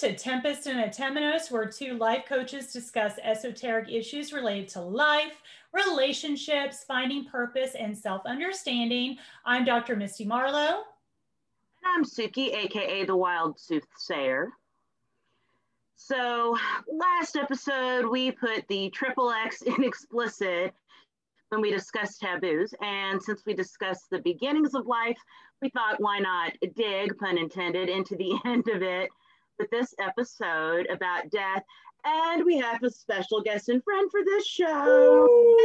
to Tempest and Atemenos, where two life coaches discuss esoteric issues related to life, relationships, finding purpose, and self understanding. I'm Dr. Misty Marlowe. And I'm Suki, AKA the Wild Soothsayer. So, last episode, we put the triple X in explicit when we discussed taboos. And since we discussed the beginnings of life, we thought why not dig, pun intended, into the end of it with this episode about death. And we have a special guest and friend for this show.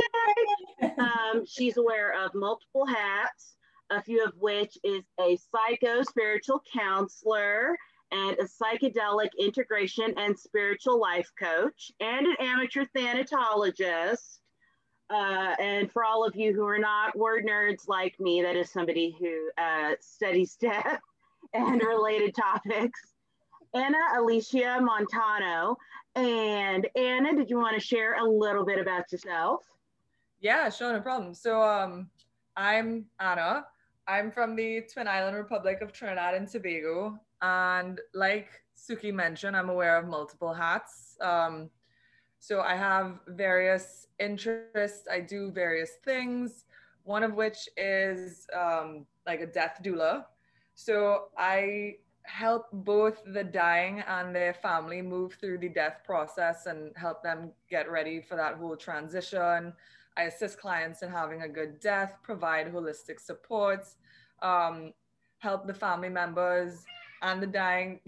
um, she's aware of multiple hats, a few of which is a psycho spiritual counselor and a psychedelic integration and spiritual life coach and an amateur thanatologist. Uh, and for all of you who are not word nerds like me, that is somebody who uh, studies death and related topics. Anna Alicia Montano. And Anna, did you want to share a little bit about yourself? Yeah, sure, no problem. So um, I'm Anna. I'm from the Twin Island Republic of Trinidad and Tobago. And like Suki mentioned, I'm aware of multiple hats. Um, so I have various interests. I do various things, one of which is um, like a death doula. So I help both the dying and their family move through the death process and help them get ready for that whole transition. I assist clients in having a good death, provide holistic supports, um, help the family members and the dying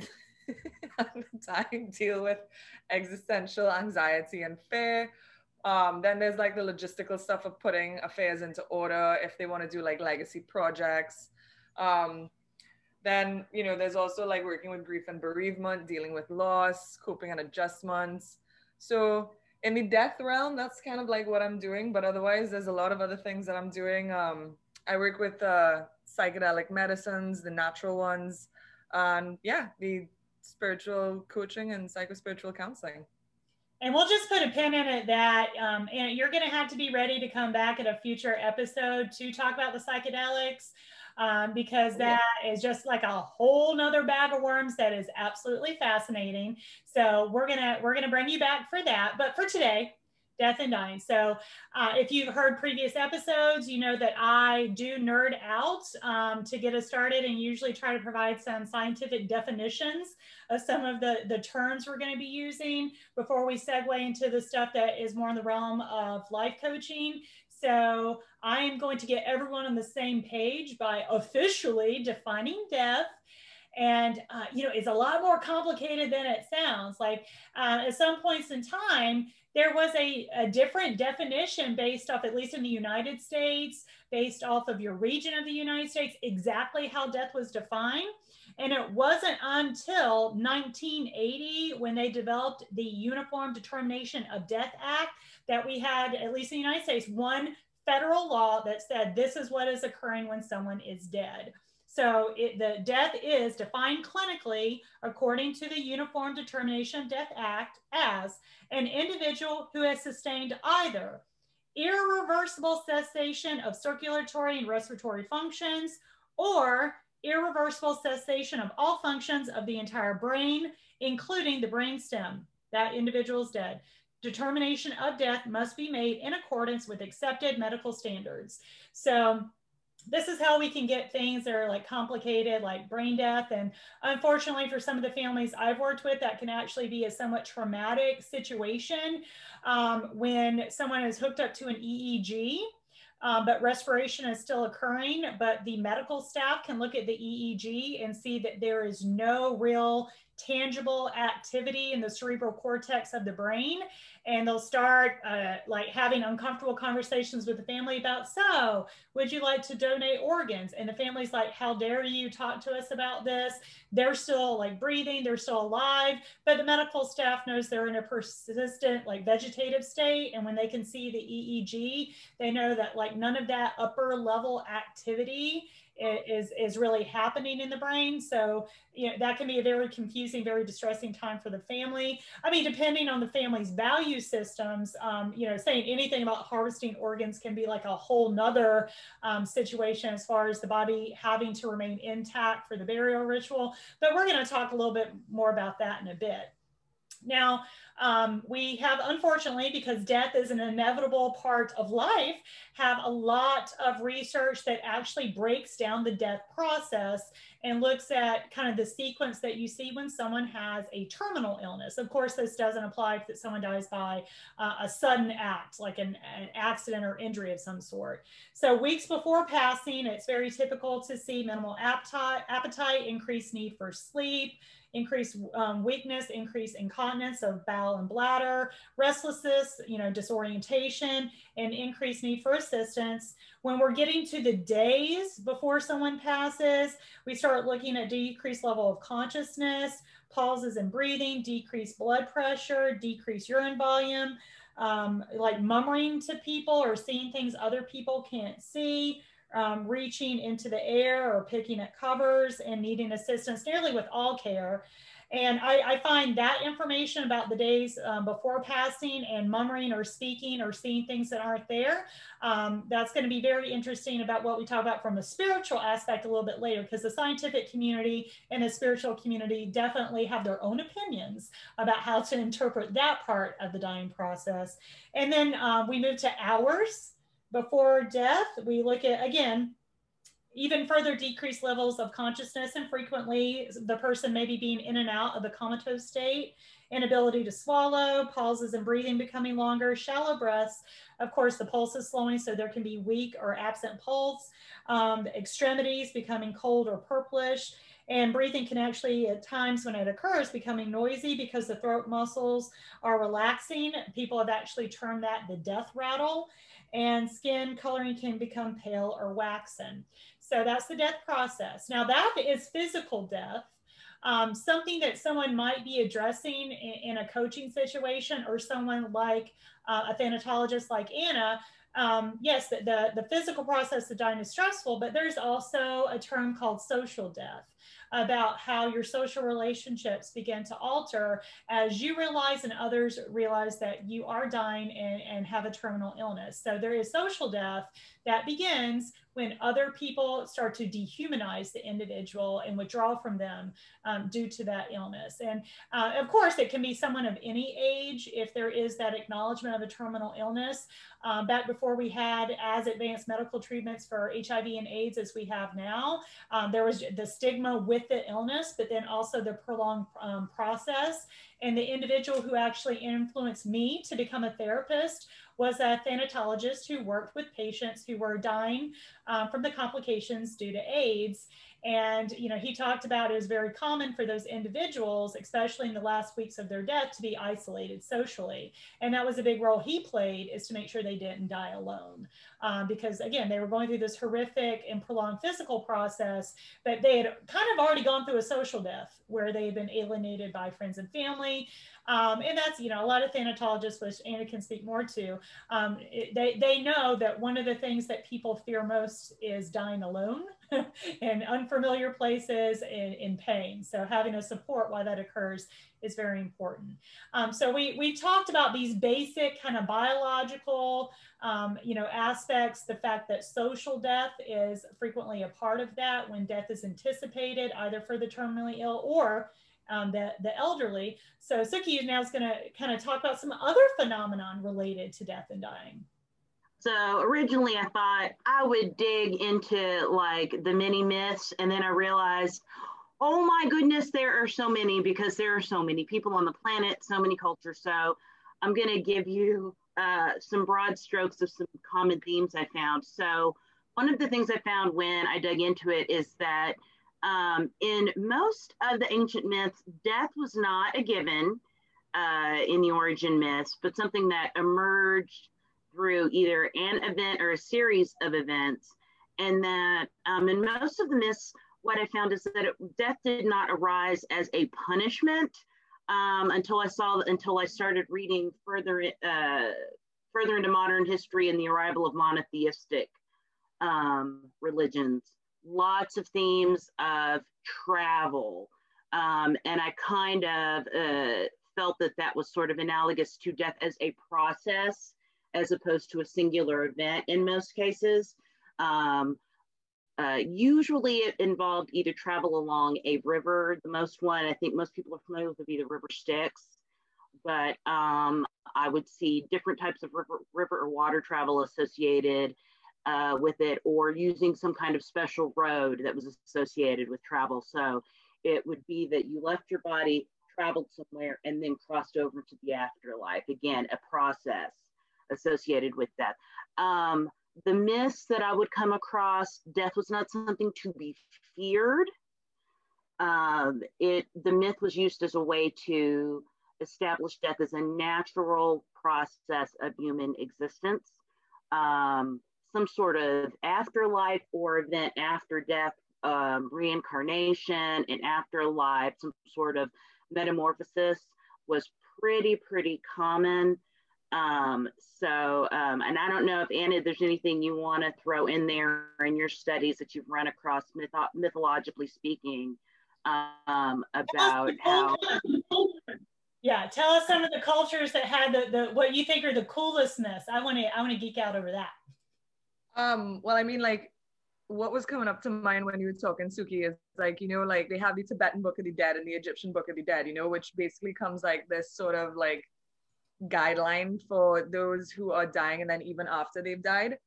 dying deal with existential anxiety and fear. Um, then there's like the logistical stuff of putting affairs into order if they want to do like legacy projects. Um, then, you know, there's also like working with grief and bereavement, dealing with loss, coping and adjustments. So in the death realm, that's kind of like what I'm doing. But otherwise, there's a lot of other things that I'm doing. Um, I work with uh, psychedelic medicines, the natural ones, and yeah, the spiritual coaching and psychospiritual counseling. And we'll just put a pin in it that, um, and you're going to have to be ready to come back at a future episode to talk about the psychedelics um, because that yeah. is just like a whole nother bag of worms that is absolutely fascinating. So we're gonna we're gonna bring you back for that. But for today, death and dying. So, uh, if you've heard previous episodes, you know that I do nerd out um, to get us started and usually try to provide some scientific definitions of some of the, the terms we're going to be using before we segue into the stuff that is more in the realm of life coaching. So I am going to get everyone on the same page by officially defining death. And, uh, you know, it's a lot more complicated than it sounds. Like uh, at some points in time, there was a, a different definition based off, at least in the United States, based off of your region of the United States, exactly how death was defined. And it wasn't until 1980 when they developed the Uniform Determination of Death Act that we had, at least in the United States, one federal law that said this is what is occurring when someone is dead. So it, the death is defined clinically according to the Uniform Determination of Death Act as an individual who has sustained either irreversible cessation of circulatory and respiratory functions or irreversible cessation of all functions of the entire brain, including the brain stem. That individual is dead determination of death must be made in accordance with accepted medical standards. So this is how we can get things that are like complicated, like brain death. And unfortunately, for some of the families I've worked with, that can actually be a somewhat traumatic situation um, when someone is hooked up to an EEG. Um, but respiration is still occurring. But the medical staff can look at the EEG and see that there is no real tangible activity in the cerebral cortex of the brain and they'll start uh, like having uncomfortable conversations with the family about so would you like to donate organs? And the family's like how dare you talk to us about this? They're still like breathing they're still alive but the medical staff knows they're in a persistent like vegetative state and when they can see the eeg they know that like none of that upper level activity is, is really happening in the brain. So, you know, that can be a very confusing, very distressing time for the family. I mean, depending on the family's value systems, um, you know, saying anything about harvesting organs can be like a whole nother um, situation as far as the body having to remain intact for the burial ritual. But we're going to talk a little bit more about that in a bit. Now, um, we have, unfortunately, because death is an inevitable part of life, have a lot of research that actually breaks down the death process and looks at kind of the sequence that you see when someone has a terminal illness. Of course, this doesn't apply if someone dies by uh, a sudden act, like an, an accident or injury of some sort. So weeks before passing, it's very typical to see minimal appetite, appetite increased need for sleep, increased um, weakness, increased incontinence of bowel and bladder, restlessness, you know, disorientation, and increased need for assistance. When we're getting to the days before someone passes, we start looking at decreased level of consciousness, pauses in breathing, decreased blood pressure, decreased urine volume, um, like murmuring to people or seeing things other people can't see, um, reaching into the air or picking at covers and needing assistance nearly with all care. And I, I find that information about the days um, before passing and murmuring or speaking or seeing things that aren't there, um, that's going to be very interesting about what we talk about from a spiritual aspect a little bit later, because the scientific community and the spiritual community definitely have their own opinions about how to interpret that part of the dying process. And then uh, we move to hours before death, we look at, again, even further decreased levels of consciousness and frequently the person may be being in and out of a comatose state, inability to swallow, pauses in breathing becoming longer, shallow breaths. Of course, the pulse is slowing, so there can be weak or absent pulse, um, extremities becoming cold or purplish, and breathing can actually, at times when it occurs, becoming noisy because the throat muscles are relaxing. People have actually termed that the death rattle and skin coloring can become pale or waxen. So that's the death process. Now that is physical death. Um, something that someone might be addressing in, in a coaching situation or someone like uh, a thanatologist like Anna, um, yes, the, the, the, physical process of dying is stressful, but there's also a term called social death about how your social relationships begin to alter as you realize and others realize that you are dying and, and have a terminal illness. So there is social death that begins when other people start to dehumanize the individual and withdraw from them um, due to that illness. And uh, of course, it can be someone of any age if there is that acknowledgement of a terminal illness. Um, back before we had as advanced medical treatments for HIV and AIDS as we have now, um, there was the stigma with the illness, but then also the prolonged um, process. And the individual who actually influenced me to become a therapist was a thanatologist who worked with patients who were dying um, from the complications due to AIDS. And, you know, he talked about it was very common for those individuals, especially in the last weeks of their death, to be isolated socially. And that was a big role he played is to make sure they didn't die alone. Um, because again, they were going through this horrific and prolonged physical process, but they had kind of already gone through a social death where they had been alienated by friends and family. Um, and that's, you know, a lot of thanatologists, which Anna can speak more to, um, it, they, they know that one of the things that people fear most is dying alone in unfamiliar places in, in pain. So having a support while that occurs is very important. Um, so we, we talked about these basic kind of biological, um, you know, aspects, the fact that social death is frequently a part of that when death is anticipated, either for the terminally ill or um, the, the elderly. So Suki is now is going to kind of talk about some other phenomenon related to death and dying. So originally I thought I would dig into like the many myths and then I realized, oh my goodness, there are so many because there are so many people on the planet, so many cultures. So I'm going to give you uh, some broad strokes of some common themes I found. So one of the things I found when I dug into it is that um, in most of the ancient myths, death was not a given uh, in the origin myths, but something that emerged through either an event or a series of events. And that um, in most of the myths, what I found is that it, death did not arise as a punishment um, until I saw until I started reading further uh, further into modern history and the arrival of monotheistic um, religions lots of themes of travel. Um, and I kind of uh, felt that that was sort of analogous to death as a process as opposed to a singular event in most cases. Um, uh, usually it involved either travel along a river. The most one, I think most people are familiar with would be the river Styx, but um, I would see different types of river, river or water travel associated uh, with it or using some kind of special road that was associated with travel. So it would be that you left your body, traveled somewhere, and then crossed over to the afterlife. Again, a process associated with that. Um, the myths that I would come across, death was not something to be feared. Um, it the myth was used as a way to establish death as a natural process of human existence, um, some sort of afterlife or event after death, um, reincarnation, and afterlife, some sort of metamorphosis was pretty pretty common. Um, so, um, and I don't know if Anna, there's anything you want to throw in there in your studies that you've run across mytho- mythologically speaking um, about how. Yeah, tell us some of the cultures that had the, the what you think are the coolestness. I want to I want to geek out over that. Um, well, I mean, like, what was coming up to mind when you were talking Suki is like, you know, like they have the Tibetan Book of the Dead and the Egyptian Book of the Dead, you know, which basically comes like this sort of like guideline for those who are dying and then even after they've died.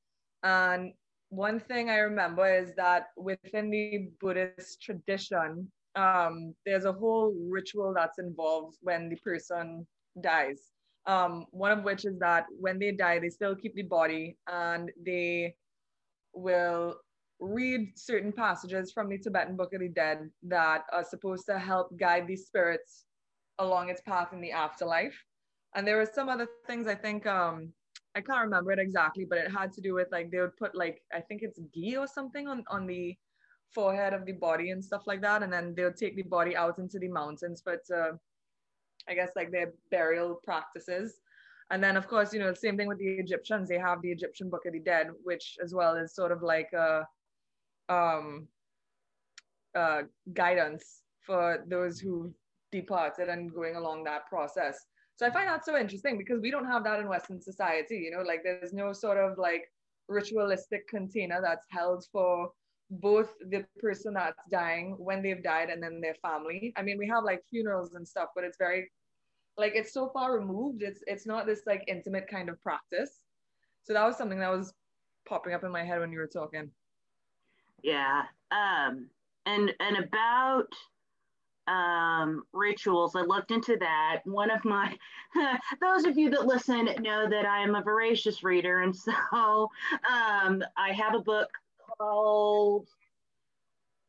And one thing I remember is that within the Buddhist tradition, um, there's a whole ritual that's involved when the person dies. Um, one of which is that when they die, they still keep the body and they will read certain passages from the Tibetan Book of the Dead that are supposed to help guide these spirits along its path in the afterlife. And there were some other things I think um I can't remember it exactly, but it had to do with like they would put like I think it's ghee or something on on the forehead of the body and stuff like that, and then they would take the body out into the mountains But uh, I guess like their burial practices. And then of course, you know, same thing with the Egyptians. They have the Egyptian Book of the Dead, which as well is sort of like a um uh guidance for those who departed and going along that process. So I find that so interesting because we don't have that in Western society. You know, like there's no sort of like ritualistic container that's held for both the person that's dying when they've died and then their family. I mean, we have like funerals and stuff, but it's very like it's so far removed. It's it's not this like intimate kind of practice. So that was something that was popping up in my head when you were talking. Yeah. Um and and about um, rituals. I looked into that. One of my, those of you that listen know that I am a voracious reader. And so um, I have a book called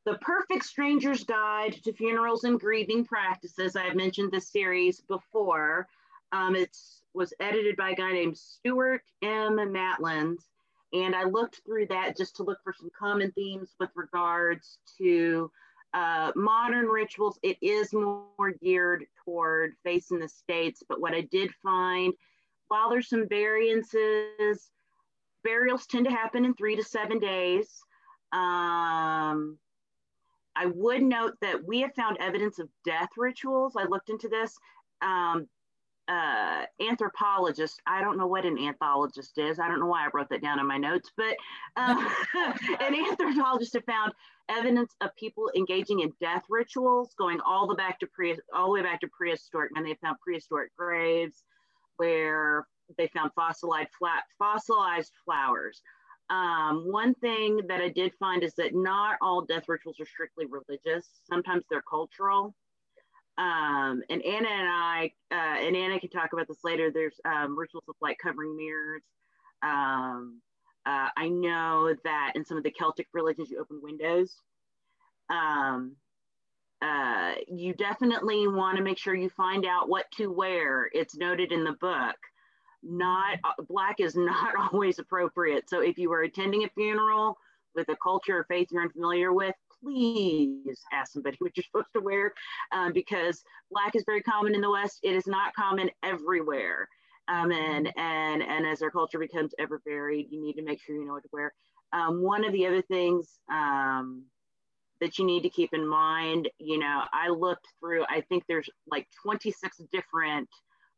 The Perfect Stranger's Guide to Funerals and Grieving Practices. I've mentioned this series before. Um, it was edited by a guy named Stuart M. Matlins. And I looked through that just to look for some common themes with regards to uh, modern rituals, it is more geared toward facing the states. But what I did find, while there's some variances, burials tend to happen in three to seven days. Um, I would note that we have found evidence of death rituals. I looked into this. Um, uh, anthropologist. I don't know what an anthologist is. I don't know why I wrote that down in my notes, but uh, an anthropologist have found evidence of people engaging in death rituals going all the back to pre all the way back to prehistoric, and they found prehistoric graves where they found fossilized flat fossilized flowers. Um, one thing that I did find is that not all death rituals are strictly religious. Sometimes they're cultural. Um, and Anna and I, uh, and Anna can talk about this later. There's um, rituals of like covering mirrors. Um, uh, I know that in some of the Celtic religions, you open windows. Um, uh, you definitely want to make sure you find out what to wear. It's noted in the book. Not uh, black is not always appropriate. So if you are attending a funeral with a culture or faith you're unfamiliar with, please ask somebody what you're supposed to wear um, because black is very common in the West. It is not common everywhere. Um, and, and, and as our culture becomes ever varied, you need to make sure you know what to wear. Um, one of the other things um, that you need to keep in mind, you know, I looked through, I think there's like 26 different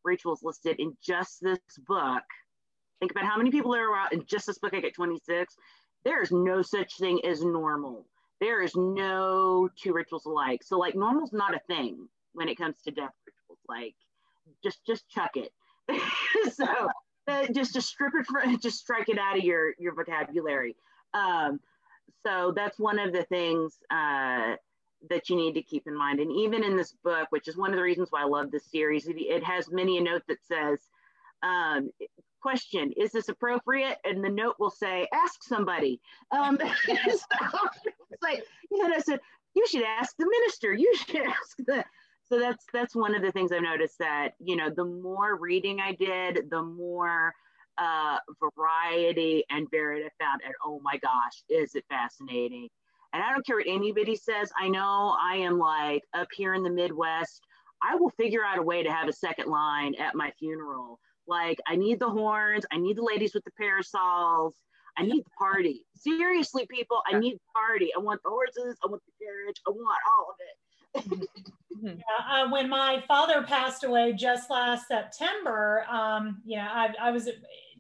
rituals listed in just this book. Think about how many people there are in just this book. I get 26. There is no such thing as normal. There is no two rituals alike. So like normal's not a thing when it comes to death rituals. Like just just chuck it. so uh, just just strip it from just strike it out of your your vocabulary. Um, so that's one of the things uh, that you need to keep in mind. And even in this book, which is one of the reasons why I love this series, it, it has many a note that says, um, question, is this appropriate? And the note will say, ask somebody. Um, so it's like, you know, I said, you should ask the minister. You should ask the, so that's that's one of the things I've noticed that you know the more reading I did, the more uh, variety and varied I found. And oh my gosh, is it fascinating? And I don't care what anybody says. I know I am like up here in the Midwest. I will figure out a way to have a second line at my funeral. Like I need the horns. I need the ladies with the parasols. I need the party. Seriously, people, I need the party. I want the horses. I want the carriage. I want all of it. Mm-hmm. yeah, uh, when my father passed away just last September, um, know, I, I was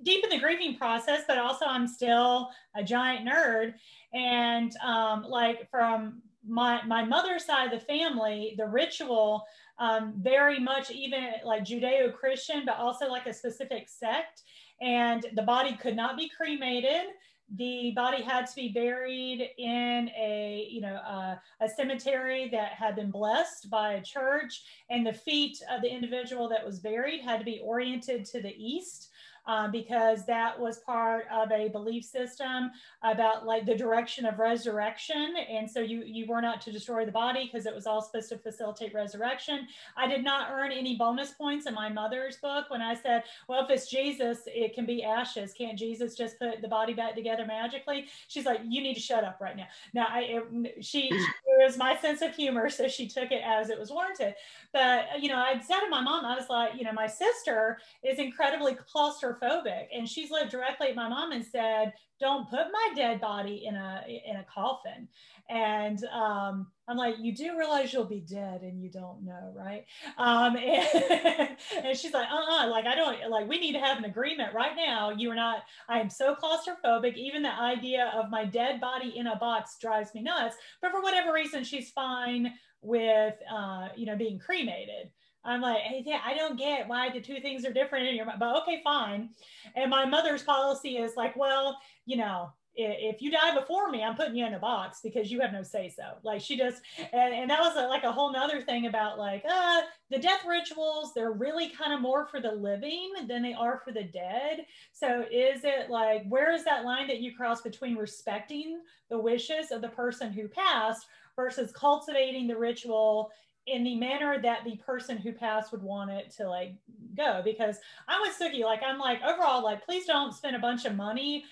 deep in the grieving process, but also I'm still a giant nerd. And um, like from my my mother's side of the family, the ritual um, very much even like Judeo-Christian, but also like a specific sect. And the body could not be cremated the body had to be buried in a you know uh, a cemetery that had been blessed by a church. And the feet of the individual that was buried had to be oriented to the east um, because that was part of a belief system about like the direction of resurrection. And so you you were not to destroy the body because it was all supposed to facilitate resurrection. I did not earn any bonus points in my mother's book when I said, well, if it's Jesus, it can be ashes. Can't Jesus just put the body back together magically? She's like, you need to shut up right now. Now, I it, she, she was my sense of humor, so she took it as it was warranted. But you know, I'd said to my mom, I was like, you know, my sister is incredibly claustrophobic claustrophobic. And she's looked directly at my mom and said don't put my dead body in a in a coffin. And um, i'm like you do realize you'll be dead and you don't know right? Um, and, and, she's like uh-uh like i don't like we need to have an agreement right now. You are not i am so claustrophobic. Even the idea of my dead body in a box drives me nuts. But for whatever reason she's fine with uh, you know being cremated I'm like, hey, yeah, I don't get why the two things are different in your mind, but okay, fine. And my mother's policy is like, well, you know, if you die before me, I'm putting you in a box because you have no say so. Like she just, and, and that was a, like a whole nother thing about like, uh, the death rituals, they're really kind of more for the living than they are for the dead. So is it like, where is that line that you cross between respecting the wishes of the person who passed versus cultivating the ritual in the manner that the person who passed would want it to like go because i'm with Suki like i'm like overall like please don't spend a bunch of money.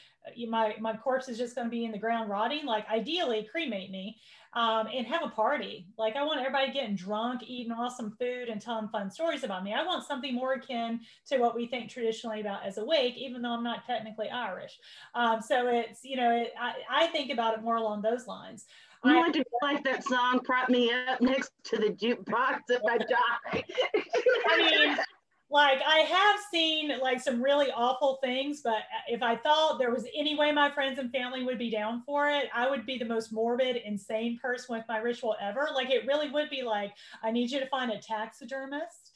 My my corpse is just going to be in the ground rotting. Like ideally cremate me um, and have a party. Like i want everybody getting drunk eating awesome food and telling fun stories about me. I want something more akin to what we think traditionally about as a wake even though i'm not technically irish. Um, so it's you know it, I, I think about it more along those lines I want to like that song, prop me up next to the jukebox if I die. I mean, like I have seen like some really awful things, but if I thought there was any way my friends and family would be down for it, I would be the most morbid, insane person with my ritual ever. Like it really would be like, I need you to find a taxidermist.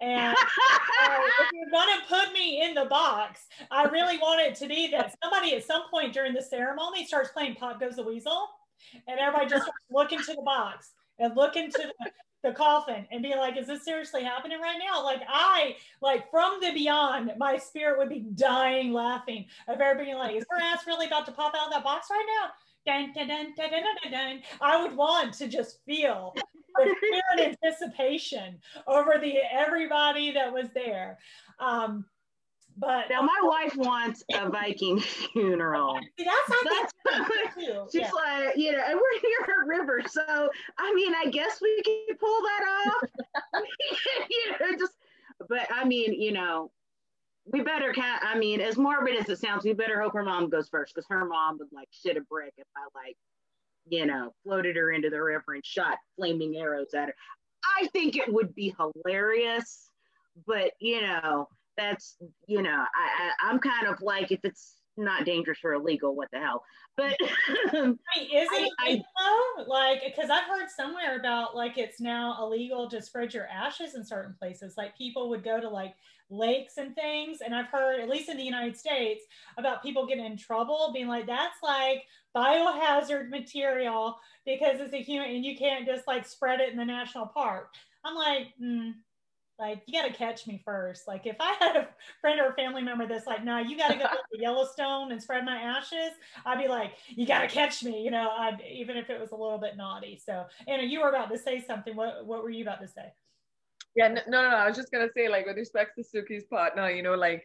And uh, if you're gonna put me in the box, I really want it to be that somebody at some point during the ceremony starts playing Pop Goes the Weasel and everybody just look into the box and look into the, the coffin and be like, is this seriously happening right now? Like I, like from the beyond, my spirit would be dying laughing of everybody like, is her ass really about to pop out of that box right now? Dun, dun, dun, dun, dun, dun, dun. I would want to just feel the fear and anticipation over the everybody that was there. Um, but now my wife wants a Viking funeral. See, that's, she's yeah. like, you know, and we're near a river, so I mean, I guess we can pull that off. you know, just, but I mean, you know, we better cat. I mean, as morbid as it sounds, we better hope her mom goes first because her mom would like shit a brick if I like, you know, floated her into the river and shot flaming arrows at her. I think it would be hilarious, but you know, that's you know, I, I I'm kind of like if it's not dangerous or illegal, what the hell? But I is it I, illegal? I, like, because I've heard somewhere about like it's now illegal to spread your ashes in certain places. Like people would go to like lakes and things, and I've heard, at least in the United States, about people getting in trouble, being like, that's like biohazard material because it's a human, and you can't just like spread it in the national park. I'm like, mm, like you got to catch me first. Like if I had a friend or a family member that's like, no, you got to go to Yellowstone and spread my ashes, I'd be like, you got to catch me, you know, I'd, even if it was a little bit naughty. So Anna, you were about to say something. What what were you about to say? Yeah, no, no, no. I was just gonna say, like, with respect to Suki's partner, you know, like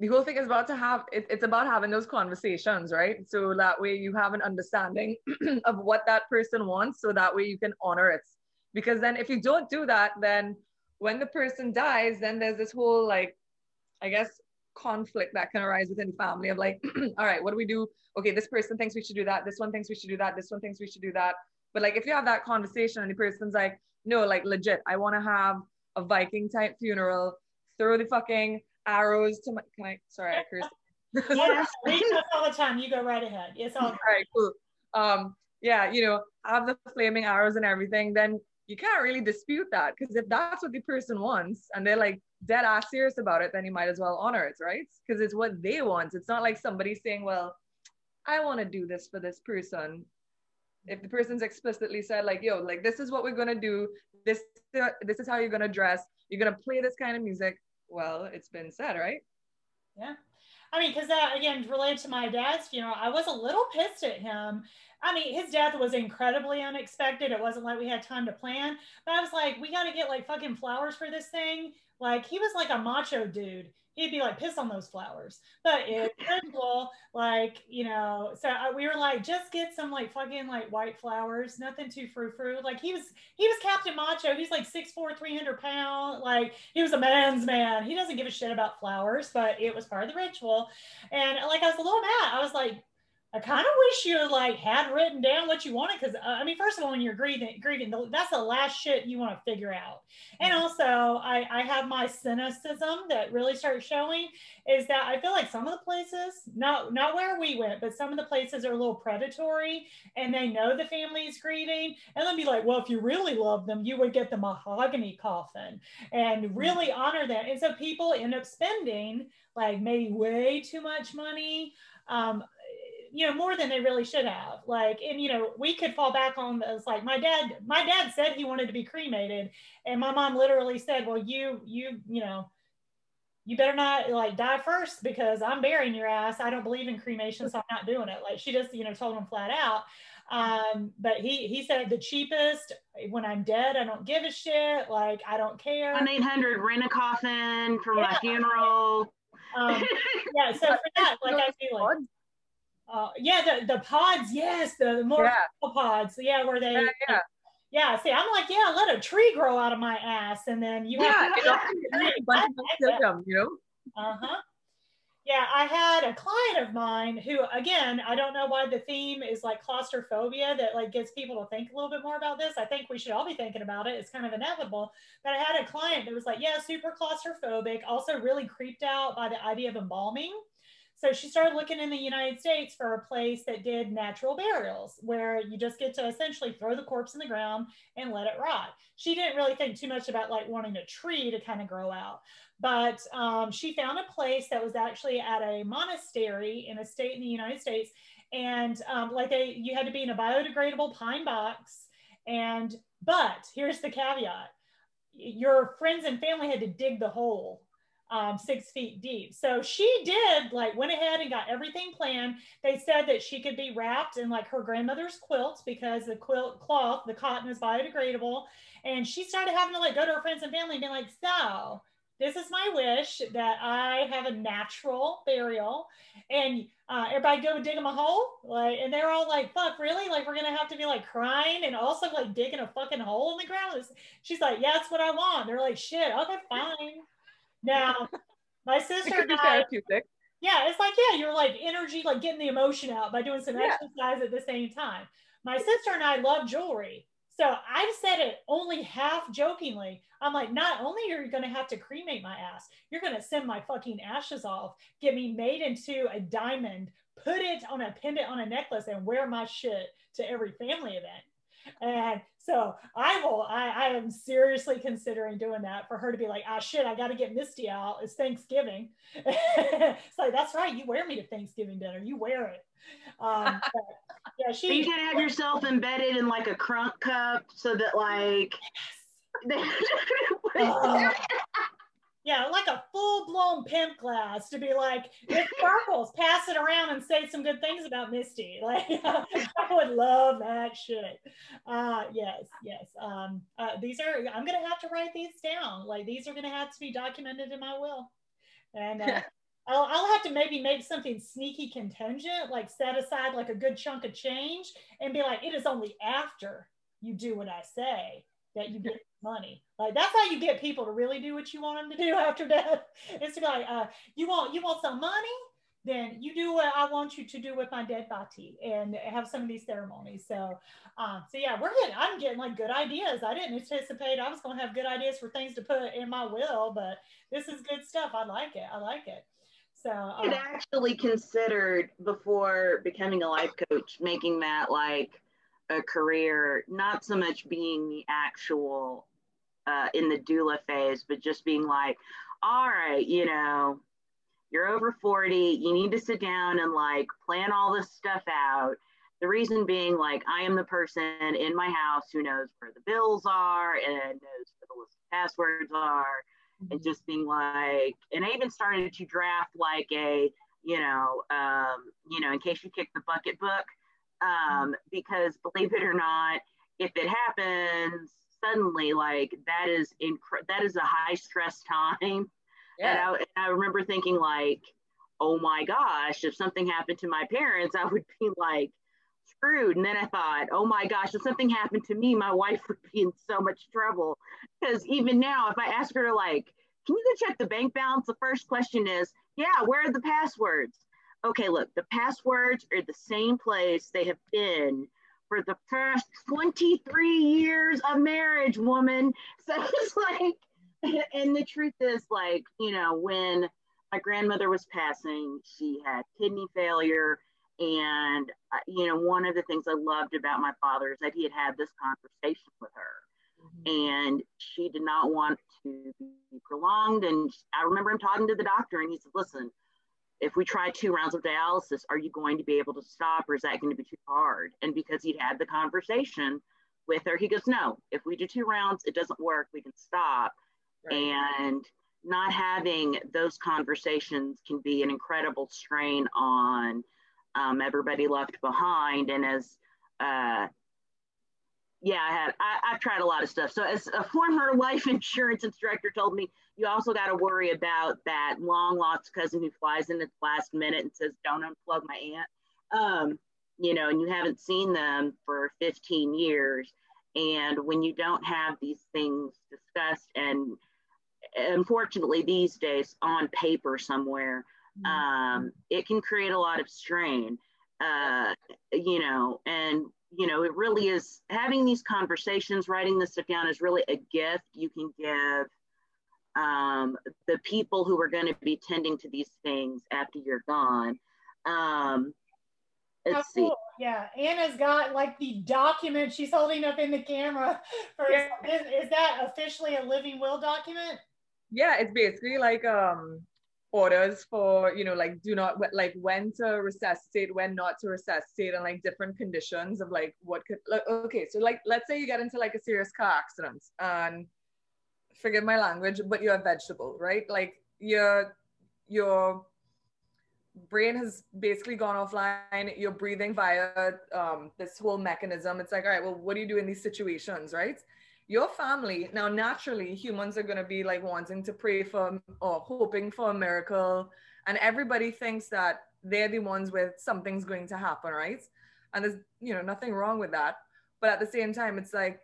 the whole thing is about to have it, it's about having those conversations, right? So that way you have an understanding of what that person wants, so that way you can honor it. Because then if you don't do that, then when the person dies, then there's this whole like, I guess, conflict that can arise within the family of like, all right, what do we do? Okay, this person thinks we should do that. This one thinks we should do that. This one thinks we should do that. But like, if you have that conversation and the person's like, no, like legit, I want to have a Viking type funeral. Throw the fucking arrows to my. Can I? Sorry, I cursed. yes, all the time. You go right ahead. It's all. all right, cool. Um, yeah, you know, have the flaming arrows and everything. Then you can't really dispute that because if that's what the person wants and they're like dead ass serious about it, then you might as well honor it, right? Because it's what they want. It's not like somebody saying, well, I want to do this for this person. If the person's explicitly said, like, yo, like this is what we're gonna do, this this is how you're gonna dress, you're gonna play this kind of music, well, it's been said, right? Yeah. I mean, because that again related to my dad's funeral, I was a little pissed at him I mean, his death was incredibly unexpected. It wasn't like we had time to plan, but I was like, we got to get like fucking flowers for this thing. Like, he was like a macho dude. He'd be like, piss on those flowers. But it's simple, like, you know, so I, we were like, just get some like fucking like white flowers, nothing too frou frou. Like, he was, he was Captain Macho. He's like 6'4, 300 pound. Like, he was a man's man. He doesn't give a shit about flowers, but it was part of the ritual. And like, I was a little mad. I was like, I kind of wish you like had written down what you wanted because uh, I mean, first of all, when you're grieving, grieving, that's the last shit you want to figure out. And mm-hmm. also, I, I have my cynicism that really starts showing is that I feel like some of the places, not not where we went, but some of the places are a little predatory, and they know the family is grieving, and they'll be like, well, if you really love them, you would get the mahogany coffin and mm-hmm. really honor that. And so people end up spending like maybe way too much money. Um, you know more than they really should have. Like and you know we could fall back on this like my dad my dad said he wanted to be cremated and my mom literally said well you you you know you better not like die first because i'm burying your ass. I don't believe in cremation so i'm not doing it. Like she just you know told him flat out. Um but he he said the cheapest when i'm dead i don't give a shit. Like i don't care. 1-800 rent a coffin for yeah. my funeral. Um, yeah so for that like i feel like uh, yeah, the, the pods, yes, the, more yeah. pods, yeah, where they, yeah, yeah. yeah, see, I'm like, yeah, let a tree grow out of my ass, and then you yeah, have to, you know. Uh huh. Yeah, I had a client of mine who, again, I don't know why the theme is like claustrophobia that like gets people to think a little bit more about this. I think we should all be thinking about it. It's kind of inevitable. But I had a client that was like, yeah, super claustrophobic, also really creeped out by the idea of embalming. So she started looking in the United States for a place that did natural burials where you just get to essentially throw the corpse in the ground and let it rot. She didn't really think too much about like wanting a tree to kind of grow out, but um, she found a place that was actually at a monastery in a state in the United States. And um, like they, you had to be in a biodegradable pine box. And, but here's the caveat your friends and family had to dig the hole um, six feet deep. So she did like went ahead and got everything planned. They said that she could be wrapped in like her grandmother's quilts because the quilt cloth, the cotton is biodegradable. And she started having to like go to her friends and family and be like, so this is my wish that I have a natural burial. And uh, everybody go dig them a hole. Like, and they're all like, fuck, really? Like, we're going to have to be like crying and also like digging a fucking hole in the ground. She's like, yeah, that's what I want. They're like, shit, okay, fine. Now, My sister It could and I, therapeutic. yeah, it's like, yeah, you're like energy, like getting the emotion out by doing some Yeah. exercise at the same time. My sister and I love jewelry. So I've said it only half jokingly. I'm like, not only are you going to have to cremate my ass, you're going to send my fucking ashes off, get me made into a diamond, put it on a pendant on a necklace, and wear my shit to every family event. And so I will, I, I am seriously considering doing that for her to be like, ah, shit, I got to get Misty out. It's Thanksgiving. it's like, that's right. You wear me to Thanksgiving dinner. You wear it. Um, but, yeah, So you she, can have yourself embedded in like a crunk cup so that like Oh. yeah, like a full blown pimp glass to be like, it sparkles, pass it around and say some good things about Misty. Like, I would love that shit. Uh, yes, yes. Um, uh, these are, I'm going to have to write these down. Like, these are going to have to be documented in my will. And, uh, I'll, I'll have to maybe make something sneaky contingent, like set aside like a good chunk of change and be like, it is only after you do what I say that you get money. Like that's how you get people to really do what you want them to do after death. It's to be like, uh, you want you want some money, then you do what I want you to do with my dead body and have some of these ceremonies. So, um, so yeah, we're getting. I'm getting like good ideas. I didn't anticipate I was going to have good ideas for things to put in my will, but this is good stuff. I like it. I like it. So, I had um, actually considered before becoming a life coach making that like a career, not so much being the actual uh, in the doula phase, but just being like, all right, you know, you're over 40, you need to sit down and like plan all this stuff out. The reason being, like, I am the person in my house who knows where the bills are and knows where the list of passwords are and just being like, and I even started to draft like a, you know, um, you know, in case you kick the bucket book, um, because believe it or not, if it happens suddenly, like that is incre- that is a high stress time. And Yeah. I, and I remember thinking like, oh my gosh, if something happened to my parents, I would be like screwed. And then I thought, oh my gosh, if something happened to me, my wife would be in so much trouble. Because even now, if I ask her to like, can you go check the bank balance? The first question is, yeah, where are the passwords? Okay, look, the passwords are the same place they have been for the first 23 years of marriage, woman. So it's like, and the truth is, like, you know, when my grandmother was passing, she had kidney failure. And, uh, you know, one of the things I loved about my father is that he had had this conversation with her and she did not want to be prolonged. And I remember him talking to the doctor, and he said, "Listen, if we try two rounds of dialysis, are you going to be able to stop, or is that going to be too hard?" And because he'd had the conversation with her, he goes, "No, if we do two rounds, it doesn't work. We can stop." Right. And not having those conversations can be an incredible strain on um, everybody left behind. And as uh, yeah, I had. I, I've tried a lot of stuff. So, as a former life insurance instructor told me, you also got to worry about that long lost cousin who flies in at the last minute and says, "Don't unplug my aunt," um, you know, and you haven't seen them for 15 years. And when you don't have these things discussed, and unfortunately these days on paper somewhere, um, it can create a lot of strain. Uh, you know, and you know, it really is having these conversations, writing this stuff down is really a gift you can give um, the people who are going to be tending to these things after you're gone. Um, let's see. cool. Yeah, Anna's got like the document she's holding up in the camera. For Yeah. is, is that officially a living will document? yeah it's basically like um orders for you know like do not like when to resuscitate when not to resuscitate and like different conditions of like what could like, okay so like let's say you get into like a serious car accident and forgive my language but you're a vegetable right? Like your your brain has basically gone offline. You're breathing via um, this whole mechanism. It's like all right well what do you do in these situations right? Your family now naturally humans are going to be like wanting to pray for or hoping for a miracle. And everybody thinks that they're the ones with something's going to happen right? And there's you know nothing wrong with that. But at the same time it's like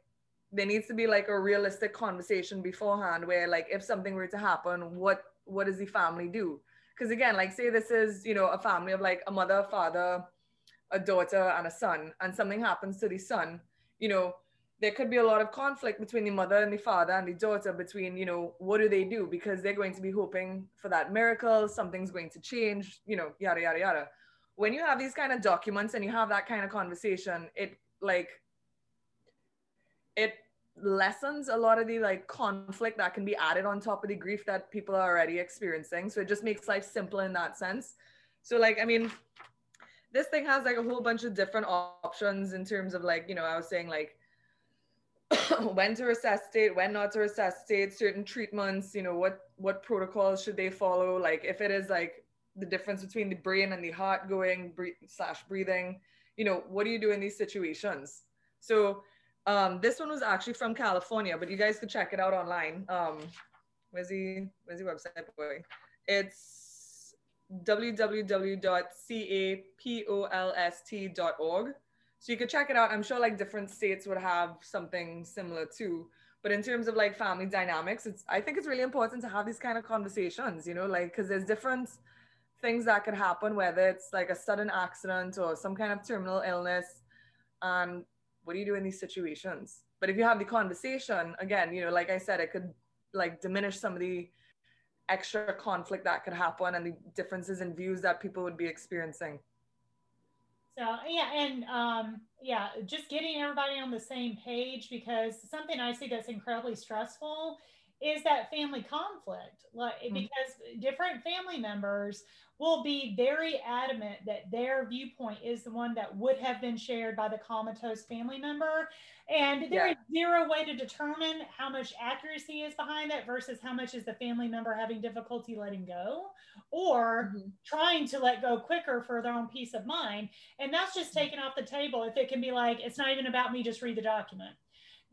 there needs to be like a realistic conversation beforehand where like if something were to happen what what does the family do? Because again, like say this is, you know, a family of like a mother, father, a daughter, and a son, and something happens to the son, you know, there could be a lot of conflict between the mother and the father and the daughter between, you know, what do they do? Because they're going to be hoping for that miracle, something's going to change, you know, yada, yada, yada. When you have these kind of documents and you have that kind of conversation, it like, it lessens a lot of the like conflict that can be added on top of the grief that people are already experiencing. So it just makes life simpler in that sense. So like, I mean, this thing has like a whole bunch of different options in terms of like, you know, I was saying like when to resuscitate, when not to resuscitate, certain treatments, you know, what what protocols should they follow? Like if it is like the difference between the brain and the heart going breathe, slash breathing, you know, what do you do in these situations? So um, this one was actually from California, but you guys could check it out online. Um, where's the where's the website boy? It's www.capolst.org. So you could check it out. I'm sure like different states would have something similar too. But in terms of like family dynamics, it's I think it's really important to have these kind of conversations, you know, like because there's different things that could happen, whether it's like a sudden accident or some kind of terminal illness. And what do you do in these situations? But if you have the conversation, again, you know, like I said, it could like diminish some of the extra conflict that could happen and the differences in views that people would be experiencing. So yeah, and um, yeah, just getting everybody on the same page because something I see that's incredibly stressful is that family conflict. Like mm-hmm. because different family members will be very adamant that their viewpoint is the one that would have been shared by the comatose family member. And there yeah. is zero way to determine how much accuracy is behind that versus how much is the family member having difficulty letting go or mm-hmm. trying to let go quicker for their own peace of mind. And that's just mm-hmm. taken off the table if it can be like, it's not even about me, just read the document.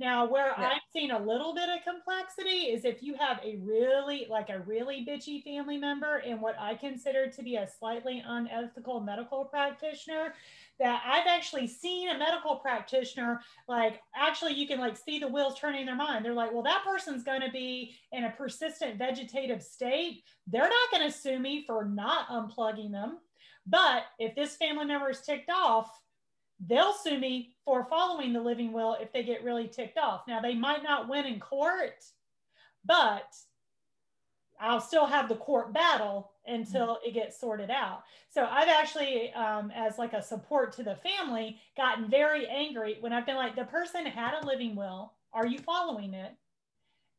Now, where yeah. I've seen a little bit of complexity is if you have a really, like a really bitchy family member and what I consider to be a slightly unethical medical practitioner, that I've actually seen a medical practitioner, like actually you can like see the wheels turning in their mind. They're like, well, that person's going to be in a persistent vegetative state. They're not going to sue me for not unplugging them. But if this family member is ticked off, they'll sue me for following the living will if they get really ticked off. Now, they might not win in court, but I'll still have the court battle until mm-hmm. it gets sorted out. So I've actually, um, as like a support to the family, gotten very angry when I've been like, the person had a living will. Are you following it?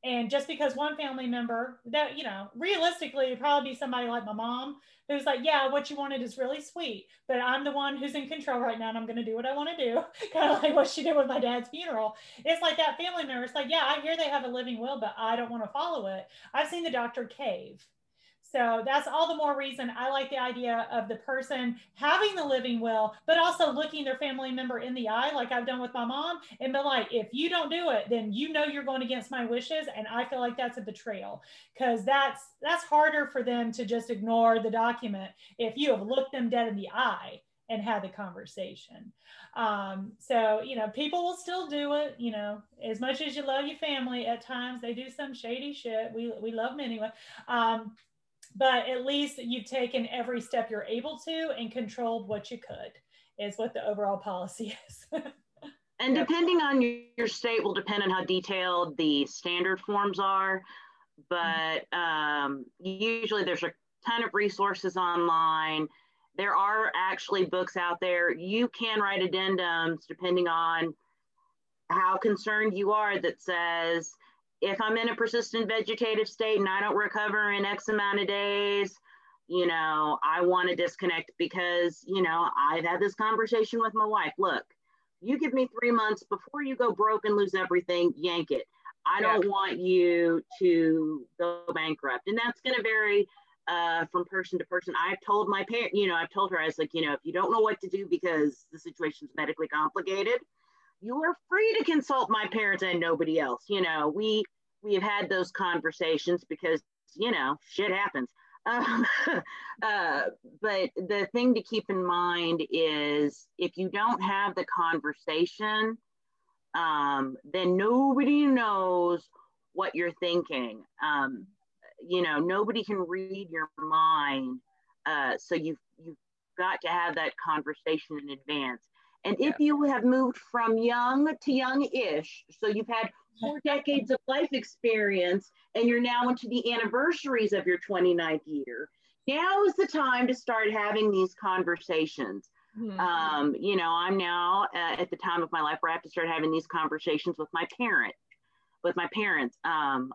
And just because one family member that, you know, realistically, it'd probably be somebody like my mom who's like, yeah, what you wanted is really sweet, but I'm the one who's in control right now and I'm going to do what I want to do. kind of like what she did with my dad's funeral. It's like that family member. It's like, yeah, I hear they have a living will, but I don't want to follow it. I've seen the doctor cave so that's all the more reason I like the idea of the person having the living will, but also looking their family member in the eye, like I've done with my mom, and be like, if you don't do it, then you know you're going against my wishes. And I feel like that's a betrayal because that's that's harder for them to just ignore the document if you have looked them dead in the eye and had the conversation. Um, so, you know, people will still do it, you know, as much as you love your family, at times they do some shady shit. We, we love them anyway. Um, but at least you've taken every step you're able to and controlled what you could is what the overall policy is. And depending on your state will depend on how detailed the standard forms are but um, usually there's a ton of resources online. There are actually books out there. You can write addendums depending on how concerned you are that says if I'm in a persistent vegetative state and I don't recover in X amount of days, you know, I want to disconnect because, you know, I've had this conversation with my wife. Look, you give me three months before you go broke and lose everything, yank it. I yeah. don't want you to go bankrupt. And that's going to vary uh, from person to person. I've told my parent, you know, I've told her, I was like, you know, if you don't know what to do because the situation's medically complicated, you are free to consult my parents and nobody else. You know, we we have had those conversations because you know shit happens. Um, uh, but the thing to keep in mind is if you don't have the conversation, um, then nobody knows what you're thinking. Um, you know, nobody can read your mind. Uh, so you've, you've got to have that conversation in advance. And if you have moved from young to young-ish, so you've had four decades of life experience and you're now into the anniversaries of your 29th year, now is the time to start having these conversations. Mm-hmm. Um, you know, I'm now uh, at the time of my life where I have to start having these conversations with my parent, with my parents. Um,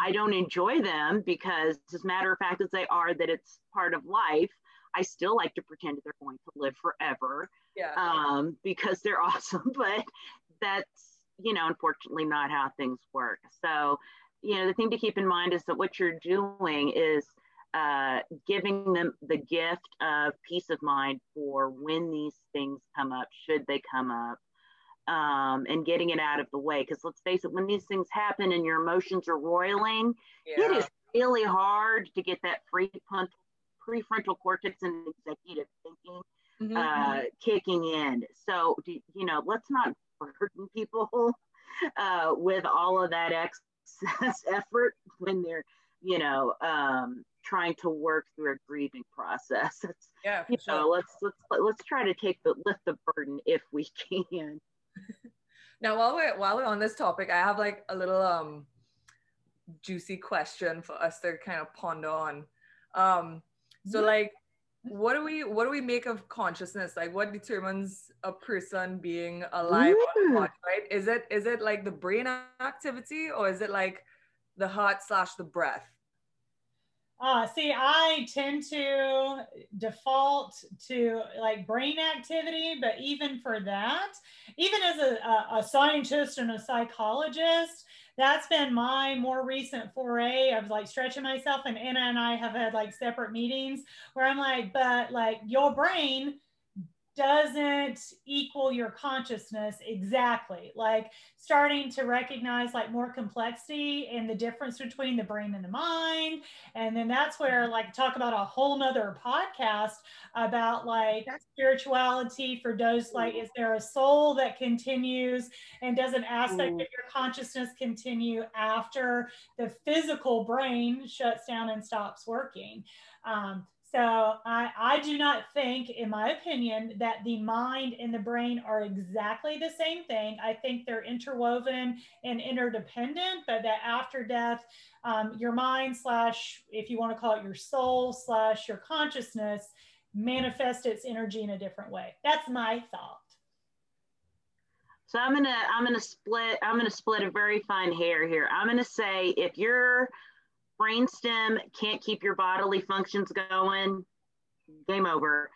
I don't enjoy them because, as a matter of fact, as they are, that it's part of life. I still like to pretend that they're going to live forever. Yeah. Um, because they're awesome, but that's you know, unfortunately, not how things work. So, you know, the thing to keep in mind is that what you're doing is uh, giving them the gift of peace of mind for when these things come up, should they come up, um, and getting it out of the way. Because let's face it, when these things happen and your emotions are roiling, yeah. it is really hard to get that prefrontal, prefrontal cortex and executive thinking mm-hmm. uh, kicking in. So, you know, let's not burden people uh, with all of that excess effort when they're, you know, um, trying to work through a grieving process. It's, yeah, you sure. know, let's let's let's try to take the lift the burden if we can. now, while we're while we're on this topic, I have like a little um juicy question for us to kind of ponder on. Um, so like what do we what do we make of consciousness? Like what determines a person being alive right? Is it is it like the brain activity or is it like the heart slash the breath? Uh, see, I tend to default to like brain activity, but even for that, even as a, a, a scientist and a psychologist, that's been my more recent foray of like stretching myself. And Anna and I have had like separate meetings where I'm like, but like your brain doesn't equal your consciousness exactly. Like starting to recognize like more complexity and the difference between the brain and the mind. And then that's where mm-hmm. like talk about a whole nother podcast about like spirituality for those like mm-hmm. is there a soul that continues and does an aspect mm. of your consciousness continue after the physical brain shuts down and stops working? Um, so I, I do not think, in my opinion, that the mind and the brain are exactly the same thing. I think they're interwoven and interdependent, but that after death, um, your mind slash, if you want to call it your soul slash your consciousness, manifests its energy in a different way. That's my thought. So I'm gonna I'm gonna split I'm gonna split a very fine hair here. I'm gonna say if you're brainstem can't keep your bodily functions going, game over.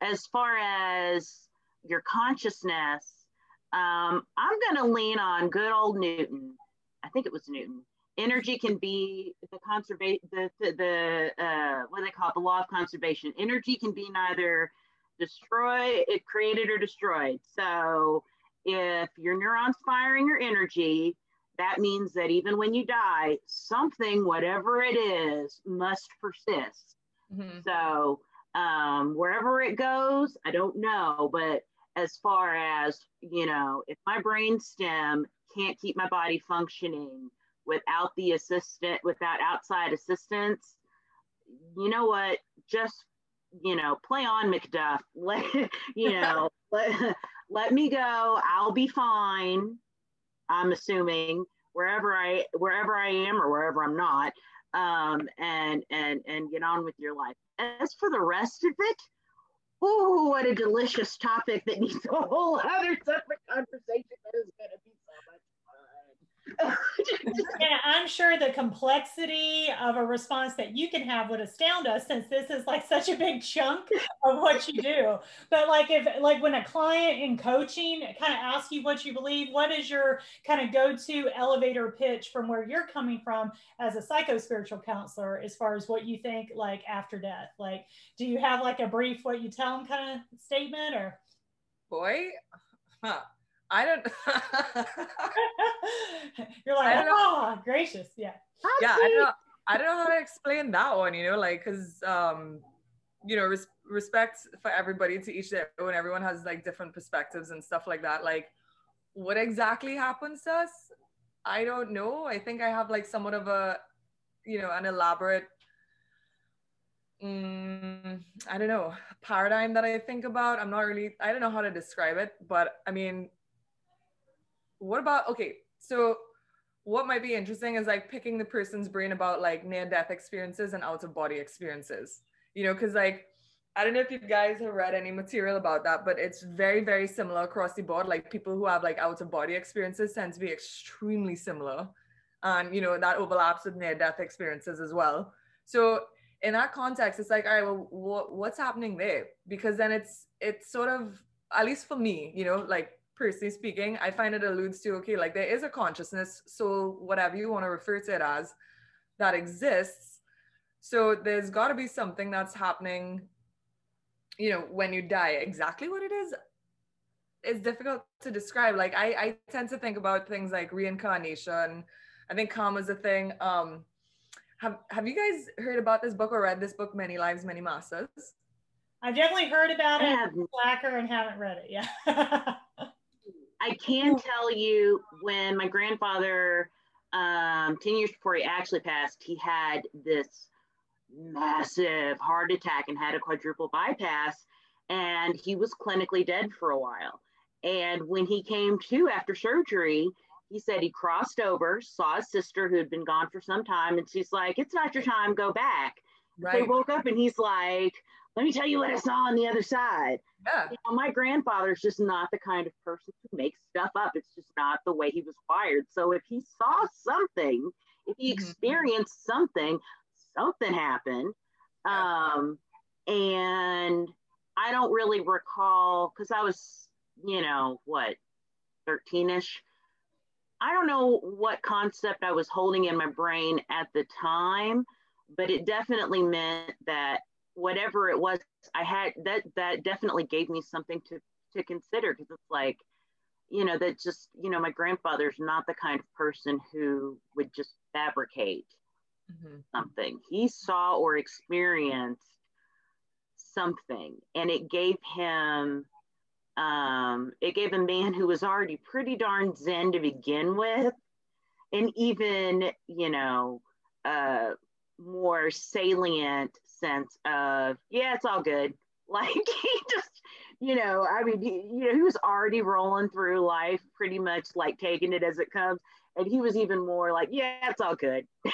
As far as your consciousness, um, I'm going to lean on good old Newton. I think it was Newton. Energy can be the conservation, the, the, the uh, what do they call it? The law of conservation. Energy can be neither destroyed, it created or destroyed. So if your neurons firing your energy, that means that even when you die, something, whatever it is, must persist. Mm-hmm. So um, wherever it goes, I don't know. But as far as, you know, if my brain stem can't keep my body functioning without the assistant, without outside assistance, you know what? Just, you know, play on Macduff. Let, you know, let, let me go. I'll be fine. I'm assuming wherever I wherever I am or wherever I'm not, um, and and and get on with your life. As for the rest of it, oh, what a delicious topic that needs a whole other separate conversation that is going to be yeah, I'm sure the complexity of a response that you can have would astound us since this is like such a big chunk of what you do. But like if like when a client in coaching kind of asks you what you believe, what is your kind of go-to elevator pitch from where you're coming from as a psycho spiritual counselor as far as what you think like after death? Like do you have like a brief what you tell them kind of statement or boy huh I don't. You're like, oh, gracious, yeah. Yeah, I don't. Know, I don't know how to explain that one. You know, like, cause um, you know, res- respect for everybody to each their own. Everyone has like different perspectives and stuff like that. Like, what exactly happens to us? I don't know. I think I have like somewhat of a you know, an elaborate mm, I don't know, paradigm that I think about. I'm not really, I don't know how to describe it, but I mean, what about, okay, so what might be interesting is like picking the person's brain about like near death experiences and out of body experiences, you know, because like, I don't know if you guys have read any material about that, but it's very, very similar across the board. Like people who have like out of body experiences tend to be extremely similar. And, you know, that overlaps with near death experiences as well. So in that context, it's like, all right, well, what, what's happening there? Because then it's it's sort of, at least for me, you know, like personally speaking, I find it alludes to okay, like there is a consciousness, so whatever you want to refer to it as, that exists. So there's got to be something that's happening, you know, when you die. Exactly what it is is difficult to describe. Like I, I tend to think about things like reincarnation. I think karma is a thing. Um, have Have you guys heard about this book or read this book, Many Lives, Many Masters? I've definitely heard about it, Slacker, and haven't read it. Yeah. I can tell you when my grandfather, um, 10 years before he actually passed, he had this massive heart attack and had a quadruple bypass, and he was clinically dead for a while. And when he came to after surgery, he said he crossed over, saw his sister who had been gone for some time, and she's like, It's not your time, go back. Right. They woke up and he's like, Let me tell you what I saw on the other side. Yeah. You know, my grandfather's just not the kind of person who makes stuff up. It's just not the way he was wired. So if he saw something, if he mm-hmm. experienced something, something happened. Yeah. Um, and I don't really recall because I was, you know, what, 13 ish. I don't know what concept I was holding in my brain at the time, but it definitely meant that whatever it was, I had that that definitely gave me something to to consider because it's like, you know, that just you know, my grandfather's not the kind of person who would just fabricate mm-hmm. something. He saw or experienced something, and it gave him um, it gave a man who was already pretty darn zen to begin with, and even, you know, a more salient sense of, yeah, it's all good. Like he just, you know, I mean, he, you know, he was already rolling through life pretty much like taking it as it comes. And he was even more like, yeah, it's all good.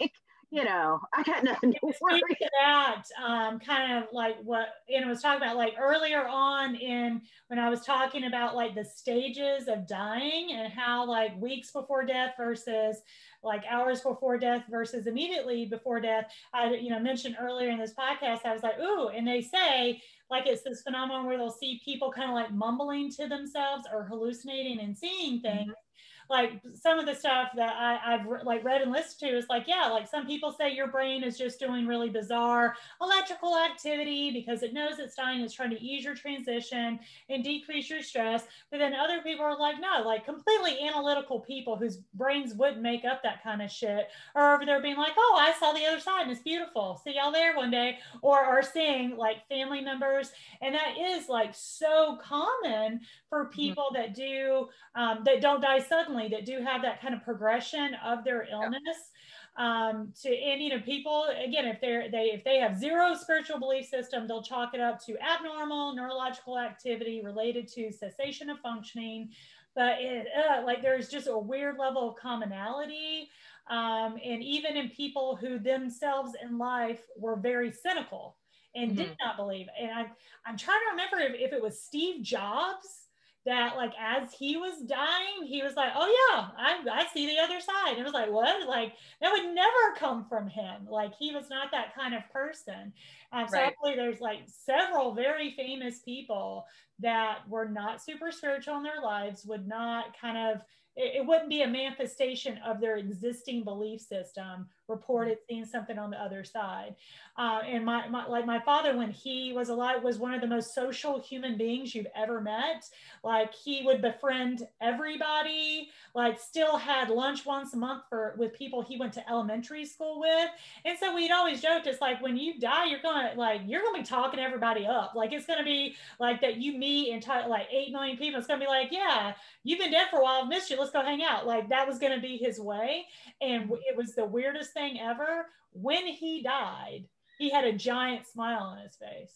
like, you know, I got nothing to worry. That, um, kind of like what Anna was talking about, like earlier on in when I was talking about like the stages of dying and how like weeks before death versus like hours before death versus immediately before death. I, you know, mentioned earlier in this podcast, I was like, ooh, and they say like it's this phenomenon where they'll see people kind of like mumbling to themselves or hallucinating and seeing things. Mm-hmm like some of the stuff that I, have like read and listened to is like, yeah, like some people say your brain is just doing really bizarre electrical activity because it knows it's dying, it's trying to ease your transition and decrease your stress. But then other people are like, no, like completely analytical people whose brains wouldn't make up that kind of shit are over there being like, oh, I saw the other side and it's beautiful. See y'all there one day. Or are seeing like family members. And that is like so common for mm-hmm. people mm-hmm. that do, um, that don't die suddenly that do have that kind of progression of their illness. Um, to and you know people again if they're they if they have zero spiritual belief system they'll chalk it up to abnormal neurological activity related to cessation of functioning but it uh, like there's just a weird level of commonality um, and even in people who themselves in life were very cynical and mm-hmm. did not believe and I, i'm trying to remember if, if it was steve jobs that like as he was dying, he was like, "Oh yeah, I I see the other side." It was like, "What?" Like that would never come from him. Like he was not that kind of person. Um, so right. actually, there's like several very famous people that were not super spiritual in their lives, would not kind of it, it wouldn't be a manifestation of their existing belief system reported seeing something on the other side. Uh, and my, my, like my father, when he was alive, was one of the most social human beings you've ever met. Like he would befriend everybody. Like still had lunch once a month for with people he went to elementary school with. And so we'd always joked, it's like when you die, you're gonna like you're gonna be talking everybody up. Like it's gonna be like that you meet and talk like eight million people. It's gonna be like, yeah, you've been dead for a while, I've missed you. Let's go hang out. Like that was gonna be his way, and it was the weirdest thing ever. When he died, he had a giant smile on his face.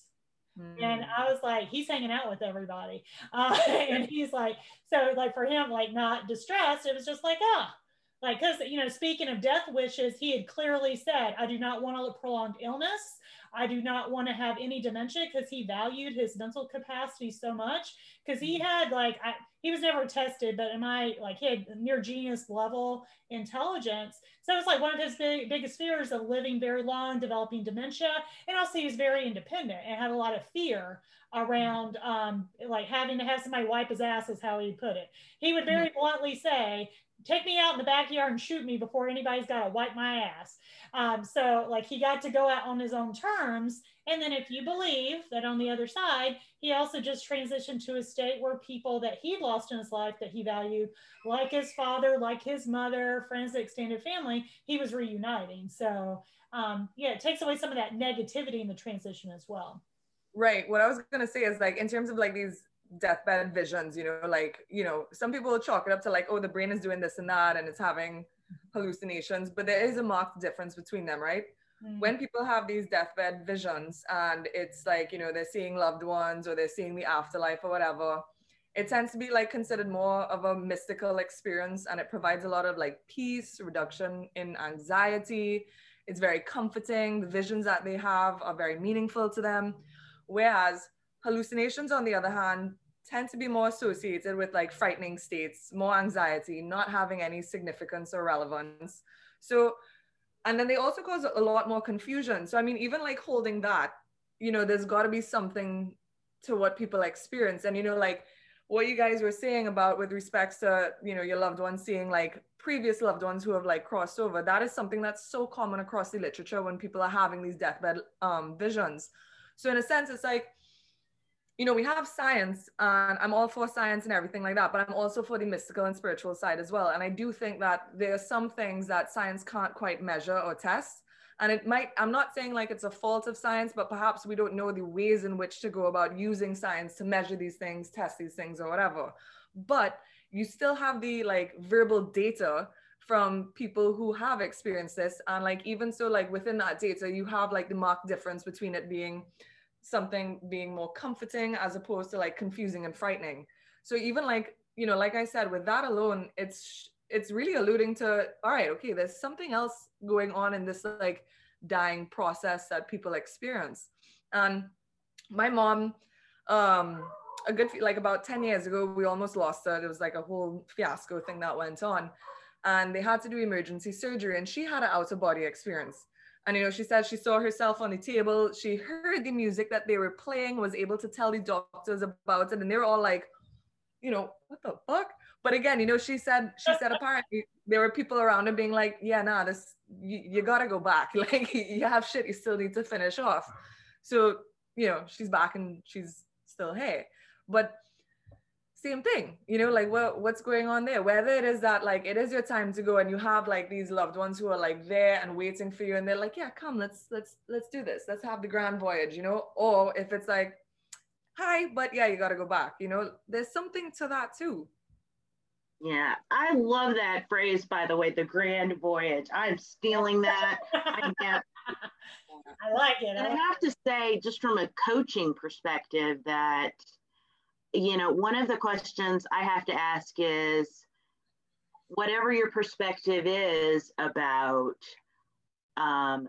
And I was like, he's hanging out with everybody. Uh, and he's like, so like for him, like not distressed, it was just like, ah, like, because, you know, speaking of death wishes, he had clearly said, I do not want a prolonged illness. I do not want to have any dementia because he valued his mental capacity so much. Because he had, like, I, he was never tested, but am I like he had near genius level intelligence. So it was like one of his big, biggest fears of living very long, developing dementia. And also, he was very independent and had a lot of fear around um, like having to have somebody wipe his ass, is how he put it. He would very bluntly say, take me out in the backyard and shoot me before anybody's got to wipe my ass. Um, so like he got to go out on his own terms. And then if you believe that on the other side, he also just transitioned to a state where people that he lost in his life that he valued, like his father, like his mother, friends, extended family, he was reuniting. So um, yeah, it takes away some of that negativity in the transition as well. Right. What I was gonna say is like in terms of like these deathbed visions, you know, like, you know, some people chalk it up to like, oh, the brain is doing this and that and it's having hallucinations, but there is a marked difference between them, right? Mm. When people have these deathbed visions and it's like, you know, they're seeing loved ones or they're seeing the afterlife or whatever, it tends to be like considered more of a mystical experience and it provides a lot of like peace, reduction in anxiety. It's very comforting. The visions that they have are very meaningful to them. Whereas Hallucinations, on the other hand, tend to be more associated with like frightening states, more anxiety, not having any significance or relevance. So, and then they also cause a lot more confusion. So, I mean, even like holding that, you know, there's got to be something to what people experience. And, you know, like what you guys were saying about with respects to, you know, your loved ones seeing like previous loved ones who have like crossed over, that is something that's so common across the literature when people are having these deathbed um, visions. So, in a sense, it's like, you know, we have science and I'm all for science and everything like that, but I'm also for the mystical and spiritual side as well. And I do think that there are some things that science can't quite measure or test. And it might, I'm not saying like it's a fault of science, but perhaps we don't know the ways in which to go about using science to measure these things, test these things, or whatever. But you still have the like verbal data from people who have experienced this. And like, even so, like within that data, you have like the marked difference between it being something being more comforting as opposed to like confusing and frightening. So even like, you know, like I said, with that alone, it's it's really alluding to all right, okay, there's something else going on in this like dying process that people experience. And my mom, um, a good like about 10 years ago, we almost lost her. There was like a whole fiasco thing that went on. And they had to do emergency surgery, and she had an out of body experience. And you know, she said she saw herself on the table. She heard the music that they were playing, was able to tell the doctors about it, and they were all like, you know, what the fuck? But again, you know, she said she said apparently there were people around her being like, yeah, nah, this you, you gotta go back. Like you have shit you still need to finish off. So you know, she's back and she's still here. But same thing you know like what what's going on there? Whether it is that like it is your time to go and you have like these loved ones who are like there and waiting for you and they're like yeah come let's let's let's do this. Let's have the grand voyage you know? Or if it's like hi but yeah you got to go back you know? There's something to that too. Yeah i love that phrase by the way the grand voyage. I'm stealing that. I get I like it. I, I have to say, just from a coaching perspective, that you know, one of the questions I have to ask is whatever your perspective is about um,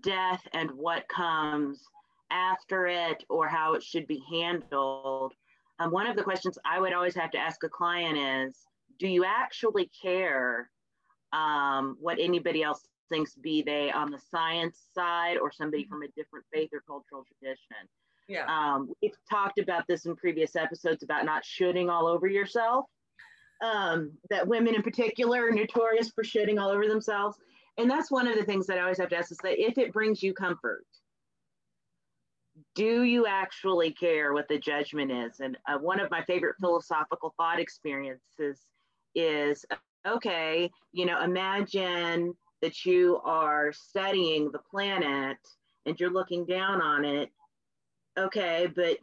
death and what comes after it or how it should be handled. Um, one of the questions I would always have to ask a client is Do you actually care um, what anybody else thinks, be they on the science side or somebody from a different faith or cultural tradition? Yeah. Um, we've talked about this in previous episodes about not shooting all over yourself. Um, that women in particular are notorious for shooting all over themselves. And that's one of the things that I always have to ask is that if it brings you comfort, do you actually care what the judgment is? And uh, one of my favorite philosophical thought experiences is okay, you know, imagine that you are studying the planet and you're looking down on it okay, but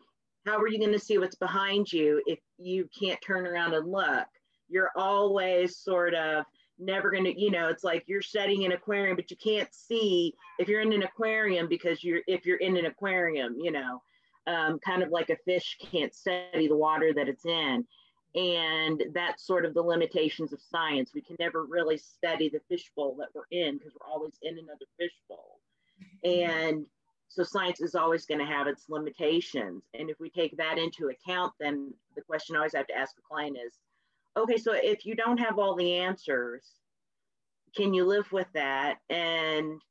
how are you going to see what's behind you if you can't turn around and look? You're always sort of never going to, you know, it's like you're studying an aquarium, but you can't see if you're in an aquarium because you're, if you're in an aquarium, you know, um, kind of like a fish can't study the water that it's in. And that's sort of the limitations of science. We can never really study the fishbowl that we're in because we're always in another fishbowl. And so science is always going to have its limitations. And if we take that into account, then the question I always have to ask a client is, okay, so if you don't have all the answers, can you live with that? And,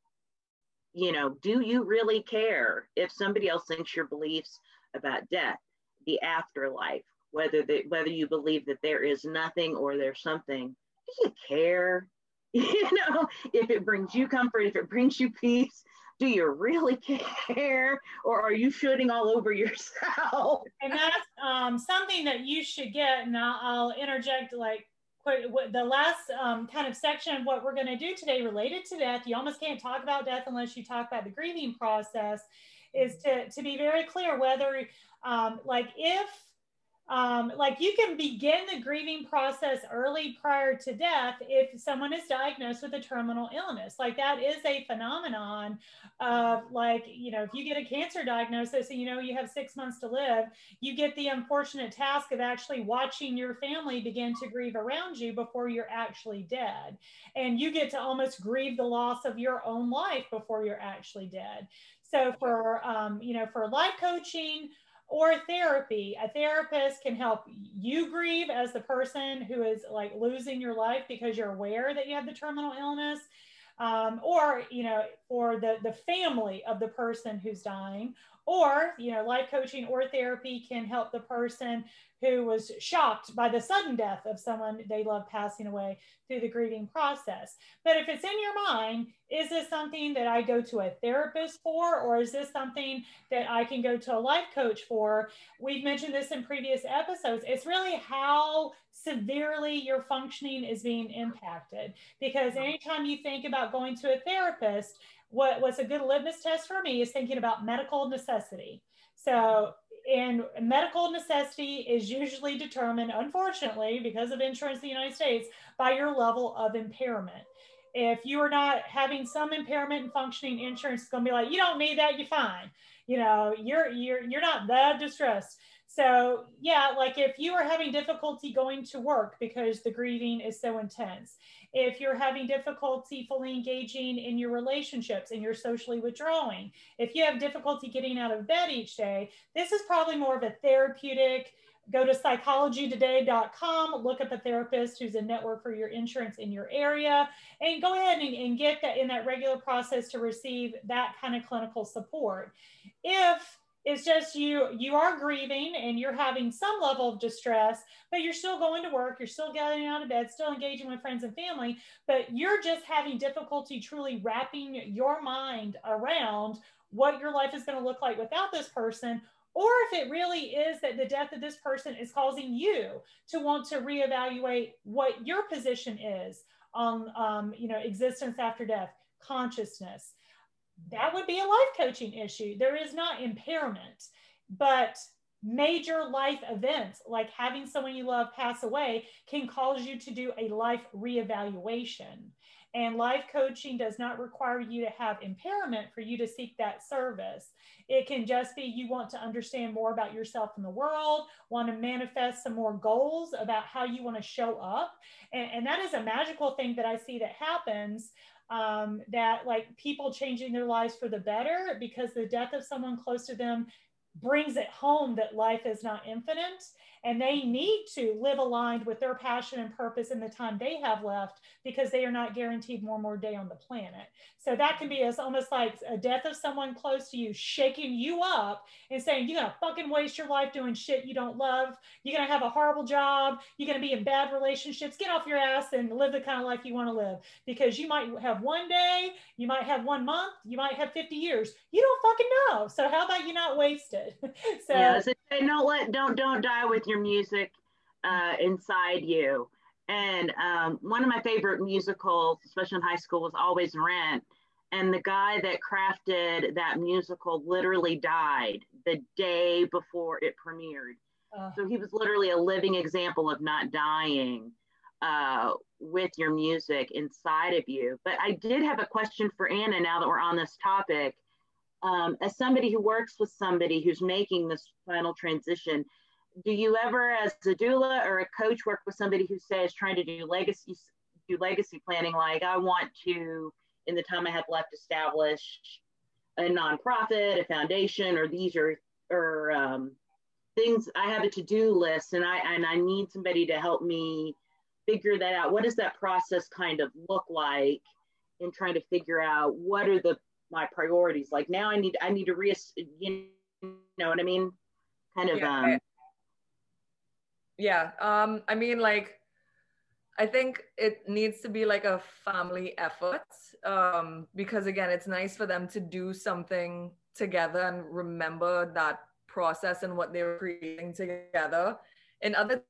you know, do you really care if somebody else thinks your beliefs about death, the afterlife, whether they, whether you believe that there is nothing or there's something, do you care? You know, if it brings you comfort, if it brings you peace, do you really care? Or are you shooting all over yourself? And that's um, something that you should get and i'll, I'll interject like the last um, kind of section of what we're going to do today related to death you almost can't talk about death unless you talk about the grieving process is to, to be very clear whether um, like if um, like you can begin the grieving process early prior to death if someone is diagnosed with a terminal illness. Like that is a phenomenon of like, you know, if you get a cancer diagnosis and you know you have six months to live, you get the unfortunate task of actually watching your family begin to grieve around you before you're actually dead. And you get to almost grieve the loss of your own life before you're actually dead. So for, um, you know, for life coaching, or therapy. A therapist can help you grieve as the person who is like losing your life because you're aware that you have the terminal illness. Um, or you know for the the family of the person who's dying or you know life coaching or therapy can help the person who was shocked by the sudden death of someone they love passing away through the grieving process. But if it's in your mind, is this something that I go to a therapist for, or is this something that I can go to a life coach for? We've mentioned this in previous episodes. It's really how severely your functioning is being impacted. Because anytime you think about going to a therapist, what was a good litmus test for me is thinking about medical necessity. So and medical necessity is usually determined, unfortunately, because of insurance in the United States, by your level of impairment. If you are not having some impairment in functioning, insurance is going to be like, you don't need that, you're fine. You know, you're you're you're not that distressed. So yeah, like if you are having difficulty going to work because the grieving is so intense, if you're having difficulty fully engaging in your relationships and you're socially withdrawing, if you have difficulty getting out of bed each day, this is probably more of a therapeutic. Go to psychologytoday.com, look up a therapist who's a network for your insurance in your area, and go ahead and, and get that in that regular process to receive that kind of clinical support. If it's just you you are grieving and you're having some level of distress but you're still going to work you're still getting out of bed still engaging with friends and family but you're just having difficulty truly wrapping your mind around what your life is going to look like without this person or if it really is that the death of this person is causing you to want to reevaluate what your position is on um, you know existence after death consciousness that would be a life coaching issue. There is not impairment, but major life events like having someone you love pass away can cause you to do a life reevaluation. And life coaching does not require you to have impairment for you to seek that service. It can just be you want to understand more about yourself in the world, want to manifest some more goals about how you want to show up. And, and that is a magical thing that I see that happens um, that like people changing their lives for the better because the death of someone close to them brings it home that life is not infinite and they need to live aligned with their passion and purpose in the time they have left because they are not guaranteed one more day on the planet. So that can be as almost like a death of someone close to you shaking you up and saying, You're gonna fucking waste your life doing shit you don't love. You're gonna have a horrible job. You're gonna be in bad relationships. Get off your ass and live the kind of life you wanna live because you might have one day, you might have one month, you might have 50 years. You don't fucking know. So how about you not waste it? so, yeah, so don't let, don't, don't die with your music uh, inside you. And um, one of my favorite musicals, especially in high school, was always Rent. And the guy that crafted that musical literally died the day before it premiered. Uh, so he was literally a living example of not dying. uh, with your music inside of you. But I did have a question for Anna now that we're on this topic. Um, as somebody who works with somebody who's making this final transition, do you ever, as a doula or a coach, work with somebody who says trying to do legacy do legacy planning? Like, I want to, in the time I have left, establish a nonprofit, a foundation, or these are or um, things. I have a to do list, and I and I need somebody to help me figure that out. What does that process kind of look like in trying to figure out what are the my priorities? Like now, I need I need to re you know what I mean? Kind of. Yeah. Um, yeah. Um. I mean, like. I think it needs to be like a family effort um, because again, it's nice for them to do something together and remember that process and what they were creating together. In other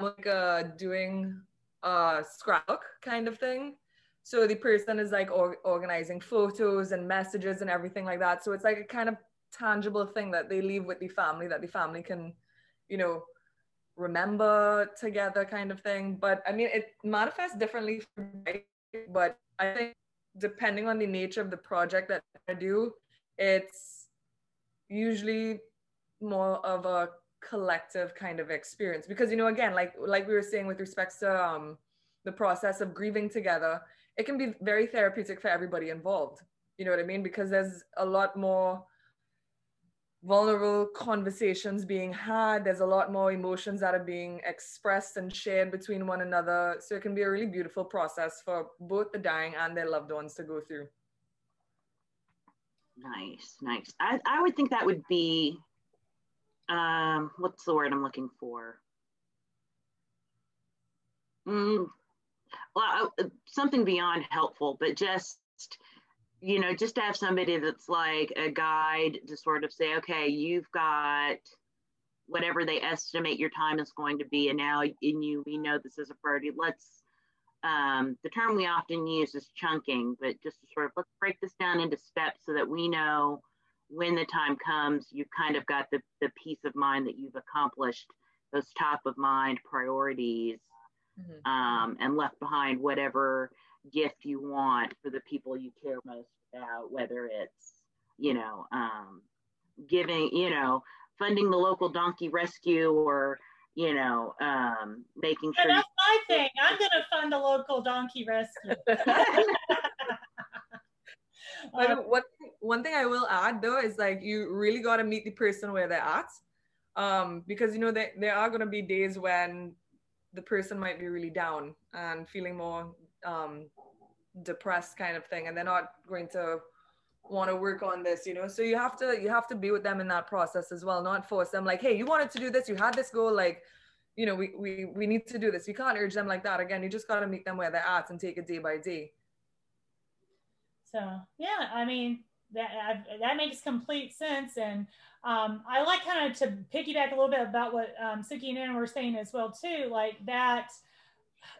like uh, doing a scrapbook kind of thing. So the person is like or- organizing photos and messages and everything like that. So it's like a kind of tangible thing that they leave with the family that the family can, you know, remember together kind of thing. But I mean, it manifests differently, but I think depending on the nature of the project that I do, it's usually more of a collective kind of experience because you know again like like we were saying with respect to um, the process of grieving together it can be very therapeutic for everybody involved. You know what i mean? Because there's a lot more vulnerable conversations being had. There's a lot more emotions that are being expressed and shared between one another. So it can be a really beautiful process for both the dying and their loved ones to go through. Nice nice. I, I would think that would be um, what's the word I'm looking for? Mm, well, uh, something beyond helpful, but just, you know, just to have somebody that's like a guide to sort of say, okay, you've got whatever they estimate your time is going to be, and now in you, we know this is a priority. Let's, um, the term we often use is chunking, but just to sort of let's break this down into steps so that we know when the time comes, you've kind of got the, the peace of mind that you've accomplished those top of mind priorities mm-hmm. um, and left behind whatever gift you want for the people you care most about, whether it's, you know, um, giving, you know, funding the local donkey rescue or, you know, um, making sure. that's my thing. I'm going to fund the local donkey rescue. But what one thing I will add though is like you really got to meet the person where they're at, um, because you know there there are gonna be days when the person might be really down and feeling more um, depressed kind of thing, and they're not going to want to work on this you know? So you have to you have to be with them in that process as well not force them like hey you wanted to do this you had this goal like you know we we, we need to do this. You can't urge them like that. Again you just got to meet them where they're at and take it day by day. So yeah, I mean that that makes complete sense, and um, I like kind of to piggyback a little bit about what um, Suki and Anna were saying as well too, like that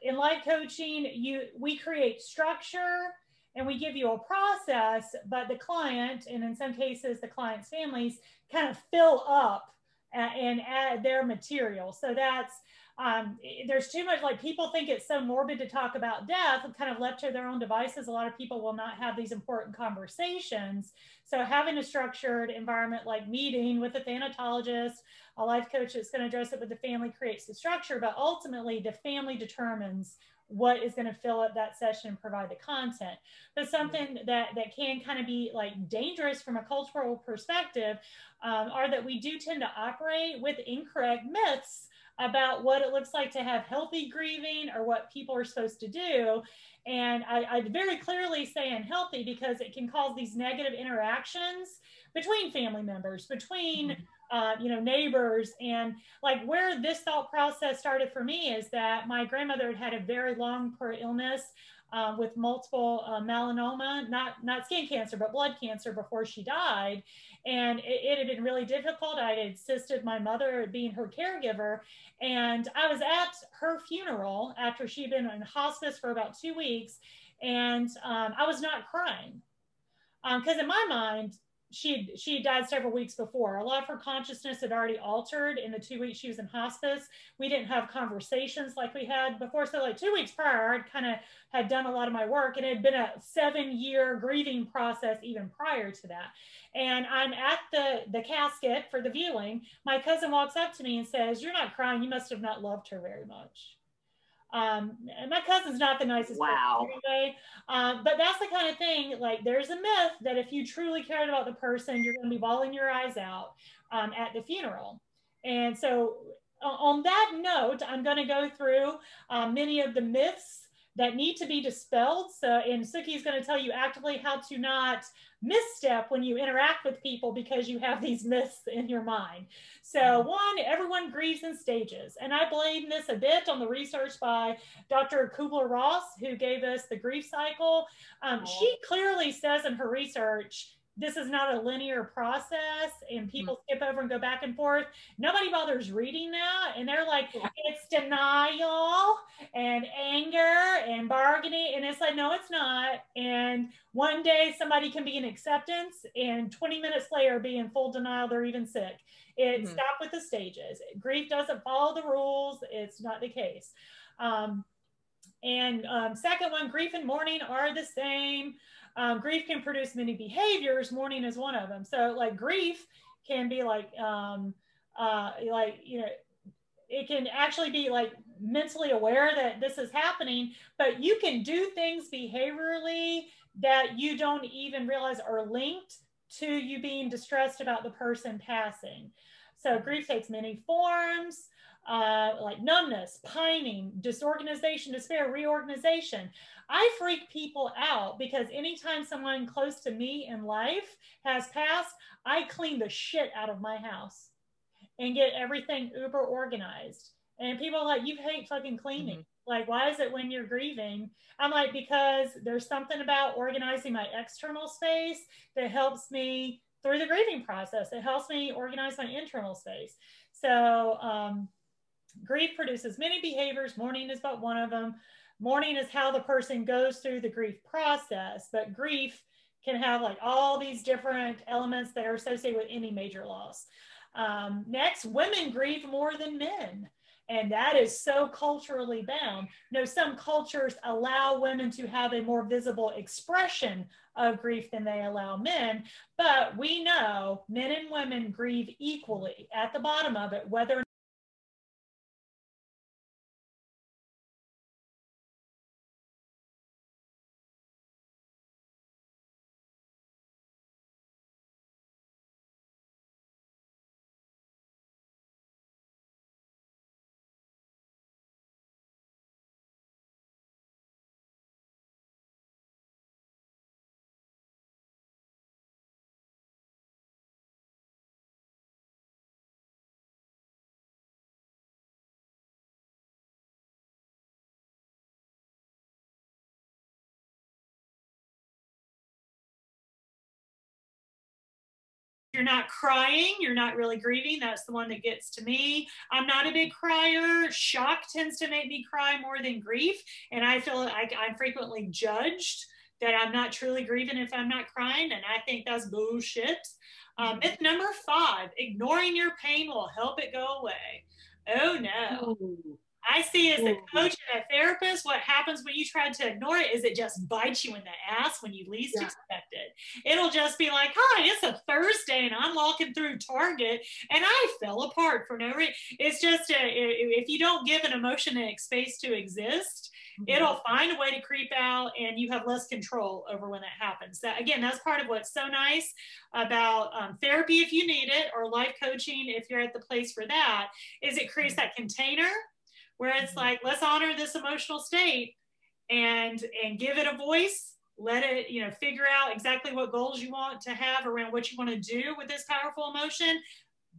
in life coaching, you we create structure and we give you a process, but the client, and in some cases the client's families, kind of fill up and add their material. So that's um, there's too much like people think it's so morbid to talk about death kind of left to their own devices. A lot of people will not have these important conversations. So having a structured environment like meeting with a thanatologist a life coach that's going to address it with the family creates the structure but ultimately the family determines what is going to fill up that session and provide the content. But something that that can kind of be like dangerous from a cultural perspective um, are that we do tend to operate with incorrect myths about what it looks like to have healthy grieving or what people are supposed to do. And I, I very clearly say unhealthy because it can cause these negative interactions between family members, between mm-hmm. uh, you know neighbors, and like where this thought process started for me is that my grandmother had had a very long poor illness. Uh, with multiple uh, myeloma, not not skin cancer, but blood cancer before she died, and it, it, had been really difficult. I had assisted my mother being her caregiver, and I was at her funeral after she'd been in hospice for about two weeks, and um, I was not crying because um, in my mind, she she died several weeks before. A lot of her consciousness had already altered in the two weeks she was in hospice. We didn't have conversations like we had before. So like two weeks prior, I'd kind of had done a lot of my work, and it had been a seven year grieving process even prior to that. And I'm at the the casket for the viewing. My cousin walks up to me and says, "You're not crying. You must have not loved her very much." Um, and my cousin's not the nicest wow. anyway, uh, but that's the kind of thing. Like, there's a myth that if you truly cared about the person, you're going to be bawling your eyes out um, at the funeral. And so, on that note, I'm going to go through uh, many of the myths that need to be dispelled. So, and Suki is going to tell you actively how to not misstep when you interact with people because you have these myths in your mind. So, mm-hmm. one, everyone grieves in stages. And I blame this a bit on the research by Dr. Kubler Ross, who gave us the grief cycle. Um, she clearly says in her research, this is not a linear process and people mm-hmm. skip over and go back and forth. Nobody bothers reading that. And they're like, it's denial and anger and bargaining. And it's like, no, it's not. And one day somebody can be in acceptance and 20 minutes later be in full denial, they're even sick. It mm-hmm. stop with the stages. Grief doesn't follow the rules. It's not the case. Um, and um, second one, grief and mourning are the same. Um, grief can produce many behaviors. Mourning is one of them. So like grief can be like, um, uh, like, you know, it can actually be like mentally aware that this is happening, but you can do things behaviorally that you don't even realize are linked to you being distressed about the person passing. So grief takes many forms uh, like numbness, pining, disorganization, despair, reorganization. I freak people out because anytime someone close to me in life has passed, I clean the shit out of my house and get everything uber organized. And people are like, you hate fucking cleaning. Mm-hmm. Like, why is it when you're grieving? I'm like, because there's something about organizing my external space that helps me through the grieving process. It helps me organize my internal space. So, um, Grief produces many behaviors. Mourning is but one of them. Mourning is how the person goes through the grief process, but grief can have like all these different elements that are associated with any major loss. Um, next, women grieve more than men. And that is so culturally bound. Know, some cultures allow women to have a more visible expression of grief than they allow men, but we know men and women grieve equally at the bottom of it, whether you're not crying, you're not really grieving. That's the one that gets to me. I'm not a big crier. Shock tends to make me cry more than grief. And I feel like I'm frequently judged that I'm not truly grieving if I'm not crying. And I think that's bullshit. Um, myth number five ignoring your pain will help it go away. Oh no. Ooh. I see as a coach and a therapist, what happens when you try to ignore it is it just bites you in the ass when you least yeah. expect it. It'll just be like, hi, it's a Thursday and I'm walking through Target and I fell apart for no reason. It's just a, if you don't give an emotion a space to exist, mm-hmm. it'll find a way to creep out and you have less control over when that happens. That again, that's part of what's so nice about um, therapy if you need it or life coaching if you're at the place for that is it creates mm-hmm. that container where it's like let's honor this emotional state and and give it a voice let it you know figure out exactly what goals you want to have around what you want to do with this powerful emotion.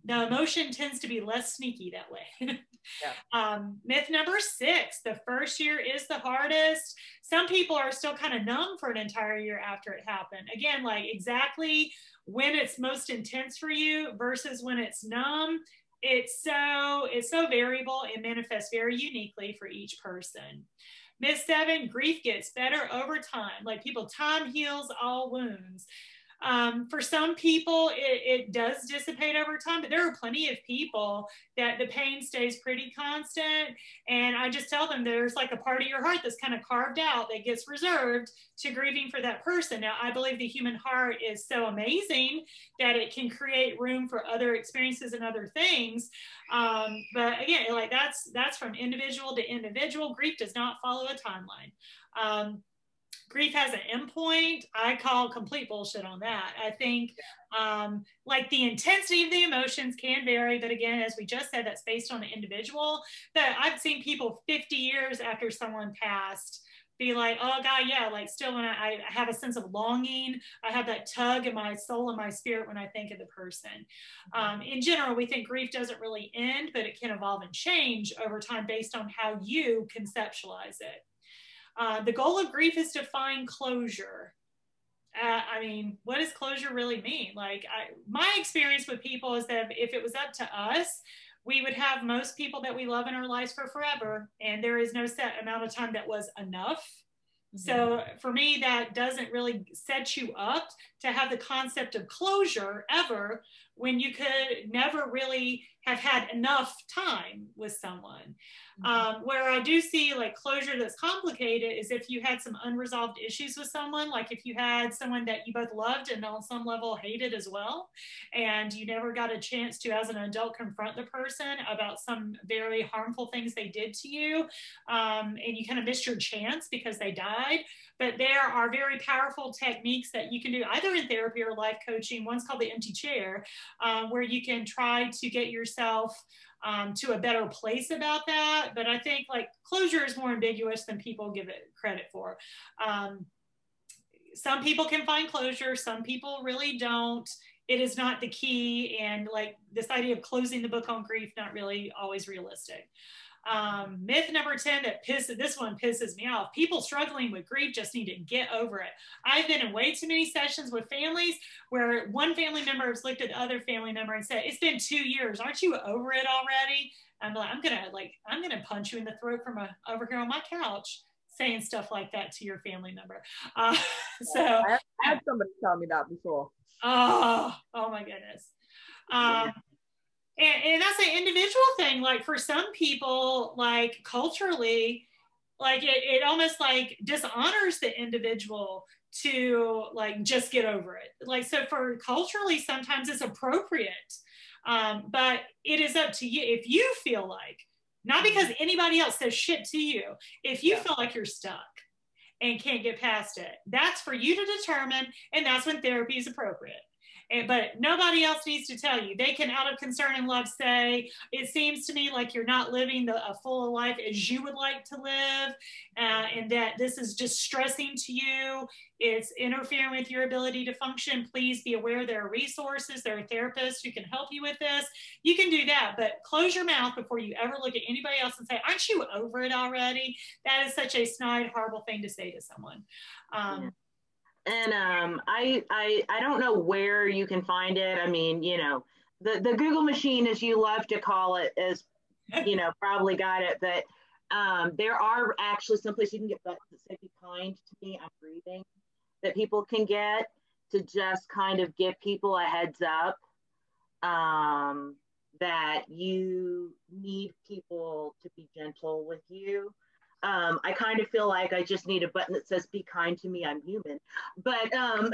The emotion tends to be less sneaky that way. Yeah. um, myth number six the first year is the hardest. Some people are still kind of numb for an entire year after it happened. Again like exactly when it's most intense for you versus when it's numb it's so it's so variable and manifests very uniquely for each person. Myth seven, grief gets better over time. Like people, time heals all wounds. Um, for some people, it, it, does dissipate over time, but there are plenty of people that the pain stays pretty constant. And I just tell them there's like a part of your heart that's kind of carved out that gets reserved to grieving for that person. Now, I believe the human heart is so amazing that it can create room for other experiences and other things. Um, but again, like that's that's from individual to individual. Grief does not follow a timeline. Um, grief has an endpoint. I call complete bullshit on that. I think um, like the intensity of the emotions can vary, but again, as we just said, that's based on the individual. But I've seen people 50 years after someone passed be like, oh God, yeah, like still when I, I have a sense of longing, I have that tug in my soul and my spirit when I think of the person. Um, in general, we think grief doesn't really end, but it can evolve and change over time based on how you conceptualize it. Uh, the goal of grief is to find closure. Uh, I mean, what does closure really mean? Like, I, my experience with people is that if it was up to us, we would have most people that we love in our lives for forever, and there is no set amount of time that was enough. Mm-hmm. So for me, that doesn't really set you up to have the concept of closure ever when you could never really have had enough time with someone. Mm-hmm. Um, where I do see like closure that's complicated is if you had some unresolved issues with someone, like if you had someone that you both loved and on some level hated as well, and you never got a chance to, as an adult, confront the person about some very harmful things they did to you, um, and you kind of missed your chance because they died. But there are very powerful techniques that you can do either in therapy or life coaching. One's called the empty chair, um, where you can try to get yourself um, to a better place about that. But I think like closure is more ambiguous than people give it credit for. Um, some people can find closure, some people really don't. It is not the key. And like this idea of closing the book on grief, not really always realistic. Um, myth number 10 that pisses, this one pisses me off. People struggling with grief just need to get over it. I've been in way too many sessions with families where one family member has looked at the other family member and said, it's been two years. Aren't you over it already? I'm like, I'm gonna like, I'm gonna punch you in the throat from a, over here on my couch saying stuff like that to your family member. Uh, so I had somebody tell me that before. Oh, oh my goodness. Um, and, and that's an individual thing like for some people like culturally like it, it almost like dishonors the individual to like just get over it. Like so for culturally sometimes it's appropriate um, but it is up to you. If you feel like not because anybody else says shit to you if you yeah. feel like you're stuck and can't get past it that's for you to determine and that's when therapy is appropriate but nobody else needs to tell you. They can, out of concern and love, say, It seems to me like you're not living the, a full life as you would like to live, uh, and that this is just stressing to you. It's interfering with your ability to function. Please be aware there are resources, there are therapists who can help you with this. You can do that, but close your mouth before you ever look at anybody else and say, Aren't you over it already? That is such a snide, horrible thing to say to someone. Um, and um, I, I I don't know where you can find it. I mean, you know, the the Google machine, as you love to call it, is you know probably got it. But um, there are actually some places you can get buttons that say "Be kind to me, I'm breathing," that people can get to just kind of give people a heads up um, that you need people to be gentle with you um, I kind of feel like I just need a button that says "Be kind to me, I'm human." But um,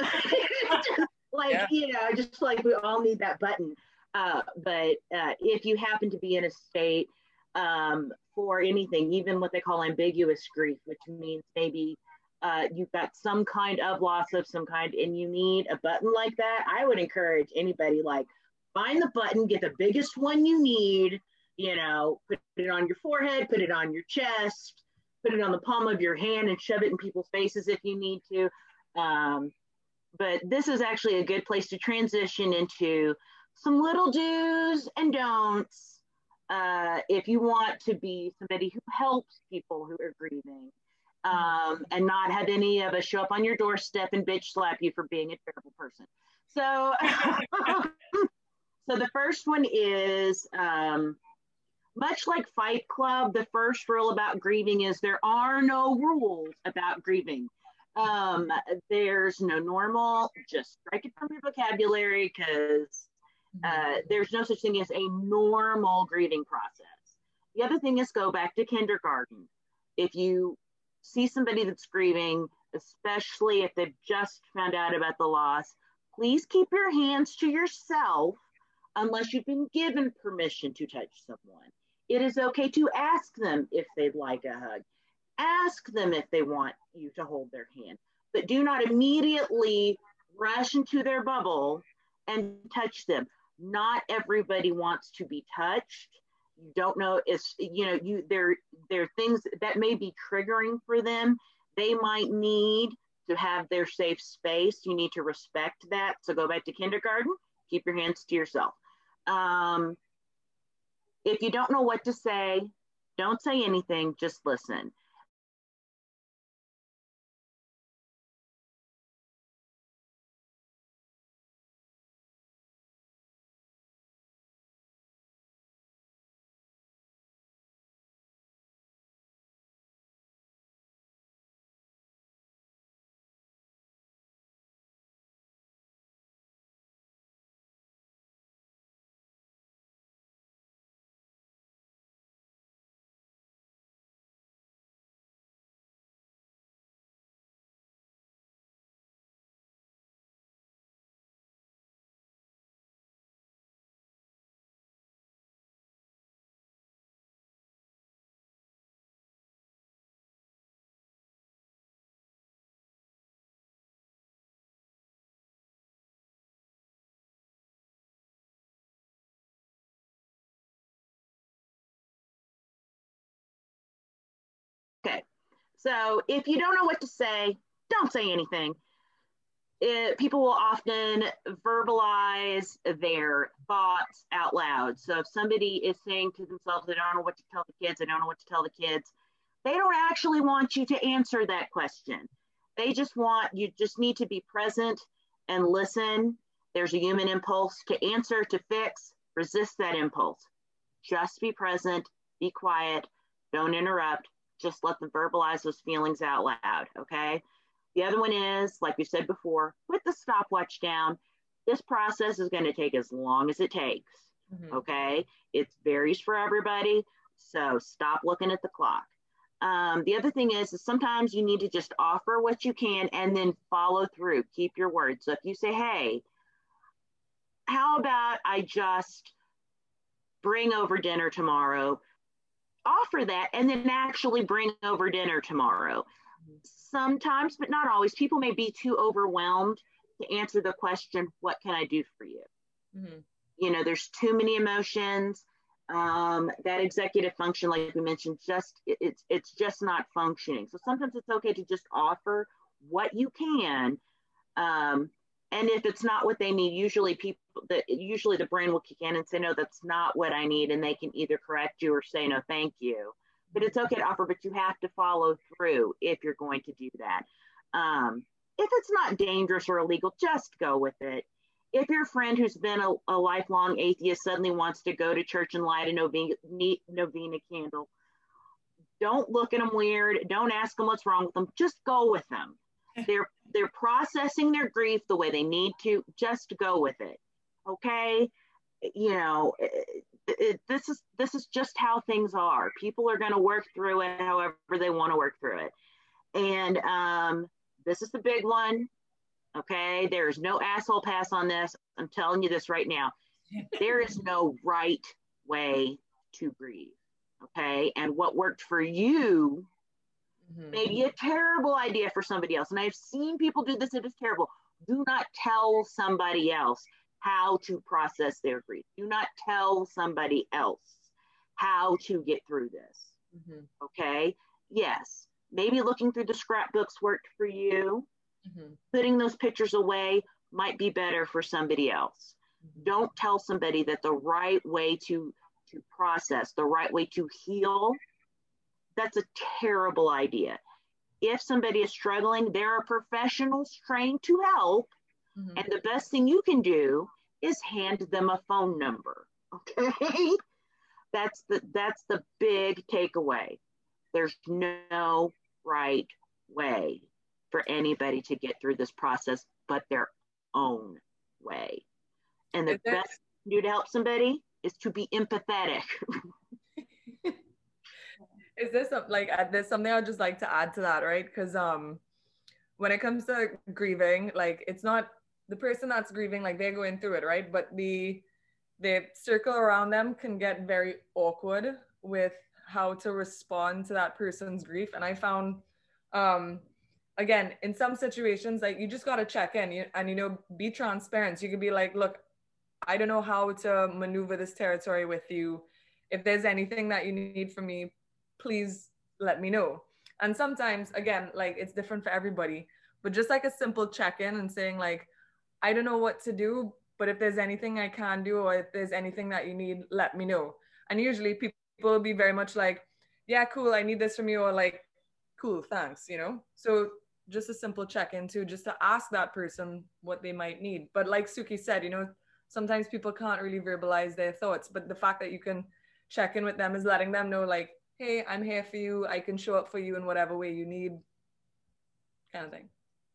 like yeah. you know, just like we all need that button. Uh, but uh, if you happen to be in a state um, for anything, even what they call ambiguous grief, which means maybe uh, you've got some kind of loss of some kind, and you need a button like that, I would encourage anybody like find the button, get the biggest one you need. You know, put it on your forehead, put it on your chest put it on the palm of your hand and shove it in people's faces if you need to. Um, but this is actually a good place to transition into some little do's and don'ts uh, if you want to be somebody who helps people who are grieving um, and not have any of us show up on your doorstep and bitch slap you for being a terrible person. So, so the first one is um, much like Fight Club, the first rule about grieving is there are no rules about grieving. Um, there's no normal, just strike it from your vocabulary because uh, there's no such thing as a normal grieving process. The other thing is go back to kindergarten. If you see somebody that's grieving, especially if they've just found out about the loss, please keep your hands to yourself unless you've been given permission to touch someone. It is okay to ask them if they'd like a hug. Ask them if they want you to hold their hand, but do not immediately rush into their bubble and touch them. Not everybody wants to be touched. You don't know it's you know you there there are things that may be triggering for them. They might need to have their safe space. You need to respect that. So go back to kindergarten. Keep your hands to yourself. Um, if you don't know what to say, don't say anything, just listen. So if you don't know what to say, don't say anything. It, people will often verbalize their thoughts out loud. So if somebody is saying to themselves, they don't know what to tell the kids, they don't know what to tell the kids, they don't actually want you to answer that question. They just want you just need to be present and listen. There's a human impulse to answer, to fix, resist that impulse. Just be present, be quiet, don't interrupt, just let them verbalize those feelings out loud. Okay. The other one is, like we said before, put the stopwatch down. This process is going to take as long as it takes. Mm-hmm. Okay. It varies for everybody. So stop looking at the clock. Um, the other thing is, is sometimes you need to just offer what you can and then follow through. Keep your word. So if you say, hey, how about I just bring over dinner tomorrow? Offer that and then actually bring over dinner tomorrow. Sometimes, but not always, people may be too overwhelmed to answer the question, What can I do for you? Mm-hmm. You know, there's too many emotions. Um, that executive function, like we mentioned, just it's it's just not functioning. So sometimes it's okay to just offer what you can um, and if it's not what they need usually people that usually the brain will kick in and say no that's not what i need and they can either correct you or say no thank you. But it's okay to offer but you have to follow through if you're going to do that. Um, if it's not dangerous or illegal just go with it. If your friend who's been a, a lifelong atheist suddenly wants to go to church and light a novena, novena candle don't look at them weird. Don't ask them what's wrong with them just go with them they're they're processing their grief the way they need to. Just go with it. Okay? You know it, it, this is this is just how things are. People are going to work through it however they want to work through it. And um, this is the big one. Okay? There's no asshole pass on this. I'm telling you this right now. There is no right way to grieve. Okay? And what worked for you mm-hmm. maybe a terrible idea for somebody else. And I've seen people do this, it is terrible. Do not tell somebody else how to process their grief. Do not tell somebody else how to get through this. Mm-hmm. Okay. Yes. Maybe looking through the scrapbooks worked for you. Mm-hmm. Putting those pictures away might be better for somebody else. Mm-hmm. Don't tell somebody that the right way to to process, the right way to heal that's a terrible idea. If somebody is struggling, there are professionals trained to help. Mm-hmm. And the best thing you can do is hand them a phone number. Okay. that's the that's the big takeaway. There's no right way for anybody to get through this process, but their own way. And the best you do to help somebody is to be empathetic. is this like uh, there's something I'd just like to add to that, right? Because um, when it comes to grieving, like it's not the person that's grieving, like they're going through it, right? But the the circle around them can get very awkward with how to respond to that person's grief. And I found, um, again, in some situations, like you just got to check in you, and, you know, be transparent. You could be like, look, I don't know how to maneuver this territory with you. If there's anything that you need from me, please let me know. And sometimes, again, like it's different for everybody, but just like a simple check in and saying, like, I don't know what to do, but if there's anything I can do or if there's anything that you need, let me know. And usually people will be very much like, yeah, cool, I need this from you, or like, cool, thanks, you know? So just a simple check in to just to ask that person what they might need. But like Suki said, you know, sometimes people can't really verbalize their thoughts, but the fact that you can check in with them is letting them know, like, hey, I'm here for you. I can show up for you in whatever way you need, kind of thing.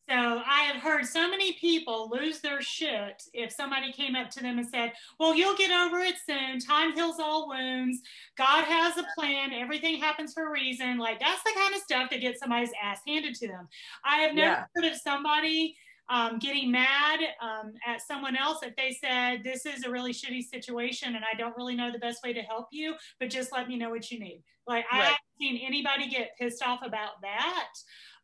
So I have heard so many people lose their shit if somebody came up to them and said, Well, you'll get over it soon. Time heals all wounds. God has a plan. Everything happens for a reason. Like that's the kind of stuff that gets somebody's ass handed to them. I have never yeah. heard of somebody um, getting mad um, at someone else if they said, This is a really shitty situation and I don't really know the best way to help you, but just let me know what you need. Like right. I haven't seen anybody get pissed off about that.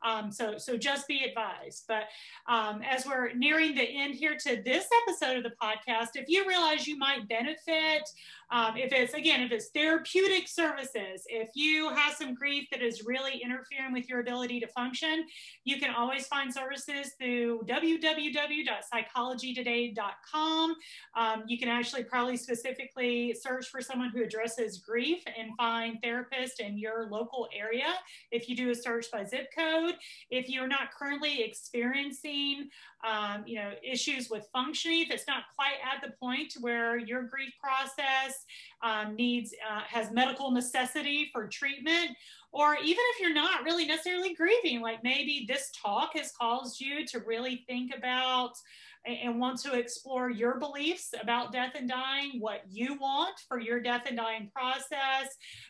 Um, so, so just be advised. But um, as we're nearing the end here to this episode of the podcast, if you realize you might benefit um, if it's, again, if it's therapeutic services, if you have some grief that is really interfering with your ability to function, you can always find services through www.psychologytoday.com. Um, you can actually probably specifically search for someone who addresses grief and find therapists in your local area. If you do a search by zip code, if you're not currently experiencing, um, you know, issues with functioning, if it's not quite at the point where your grief process um, needs, uh, has medical necessity for treatment, or even if you're not really necessarily grieving, like maybe this talk has caused you to really think about and want to explore your beliefs about death and dying, what you want for your death and dying process,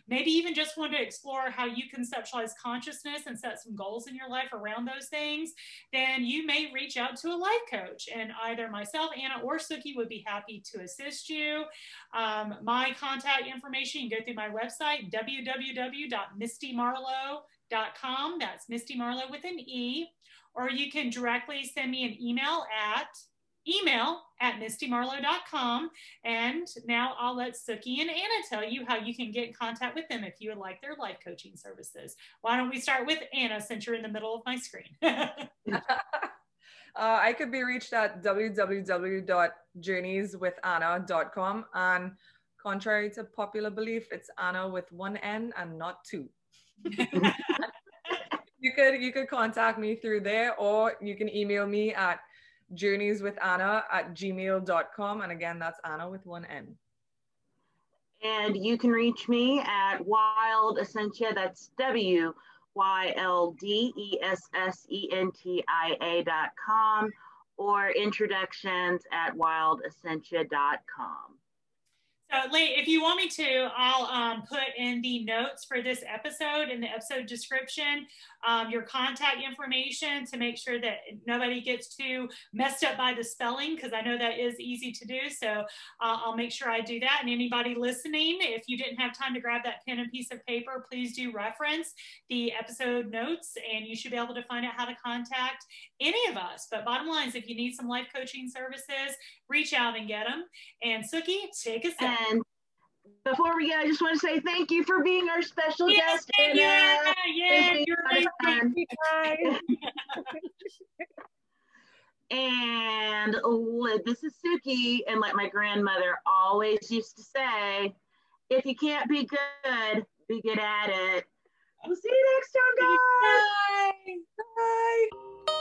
maybe even just want to explore how you conceptualize consciousness and set some goals in your life around those things, then you may reach out to a life coach. And either myself, Anna, or Suki would be happy to assist you. Um, my contact information, you can go through my website, www.mistymarlowe.com. That's Misty Marlow with an E or you can directly send me an email at email at mistymarlowe.com. And now I'll let Suki and Anna tell you how you can get in contact with them if you would like their life coaching services. Why don't we start with Anna since you're in the middle of my screen? uh, I could be reached at www.journeyswithanna.com. And contrary to popular belief, it's Anna with one N and not two. you could you could contact me through there or you can email me at journeyswithanna at gmail.com and again that's anna with one n. And you can reach me at wyld essentia that's w y l d e s s e n t i a dot com or introductions at wyldessentia.com so, Lee, if you want me to, I'll um, put in the notes for this episode in the episode description um, your contact information to make sure that nobody gets too messed up by the spelling because I know that is easy to do. So uh, I'll make sure I do that. And anybody listening, if you didn't have time to grab that pen and piece of paper, please do reference the episode notes and you should be able to find out how to contact any of us. But bottom line is, if you need some life coaching services, reach out and get them. And Suki, take us out. And before we go, I just want to say thank you for being our special yes, guest. Anna. Yeah, yeah, you're and oh, this is Suki, and like my grandmother always used to say, if you can't be good, be good at it. We'll see you next time, guys.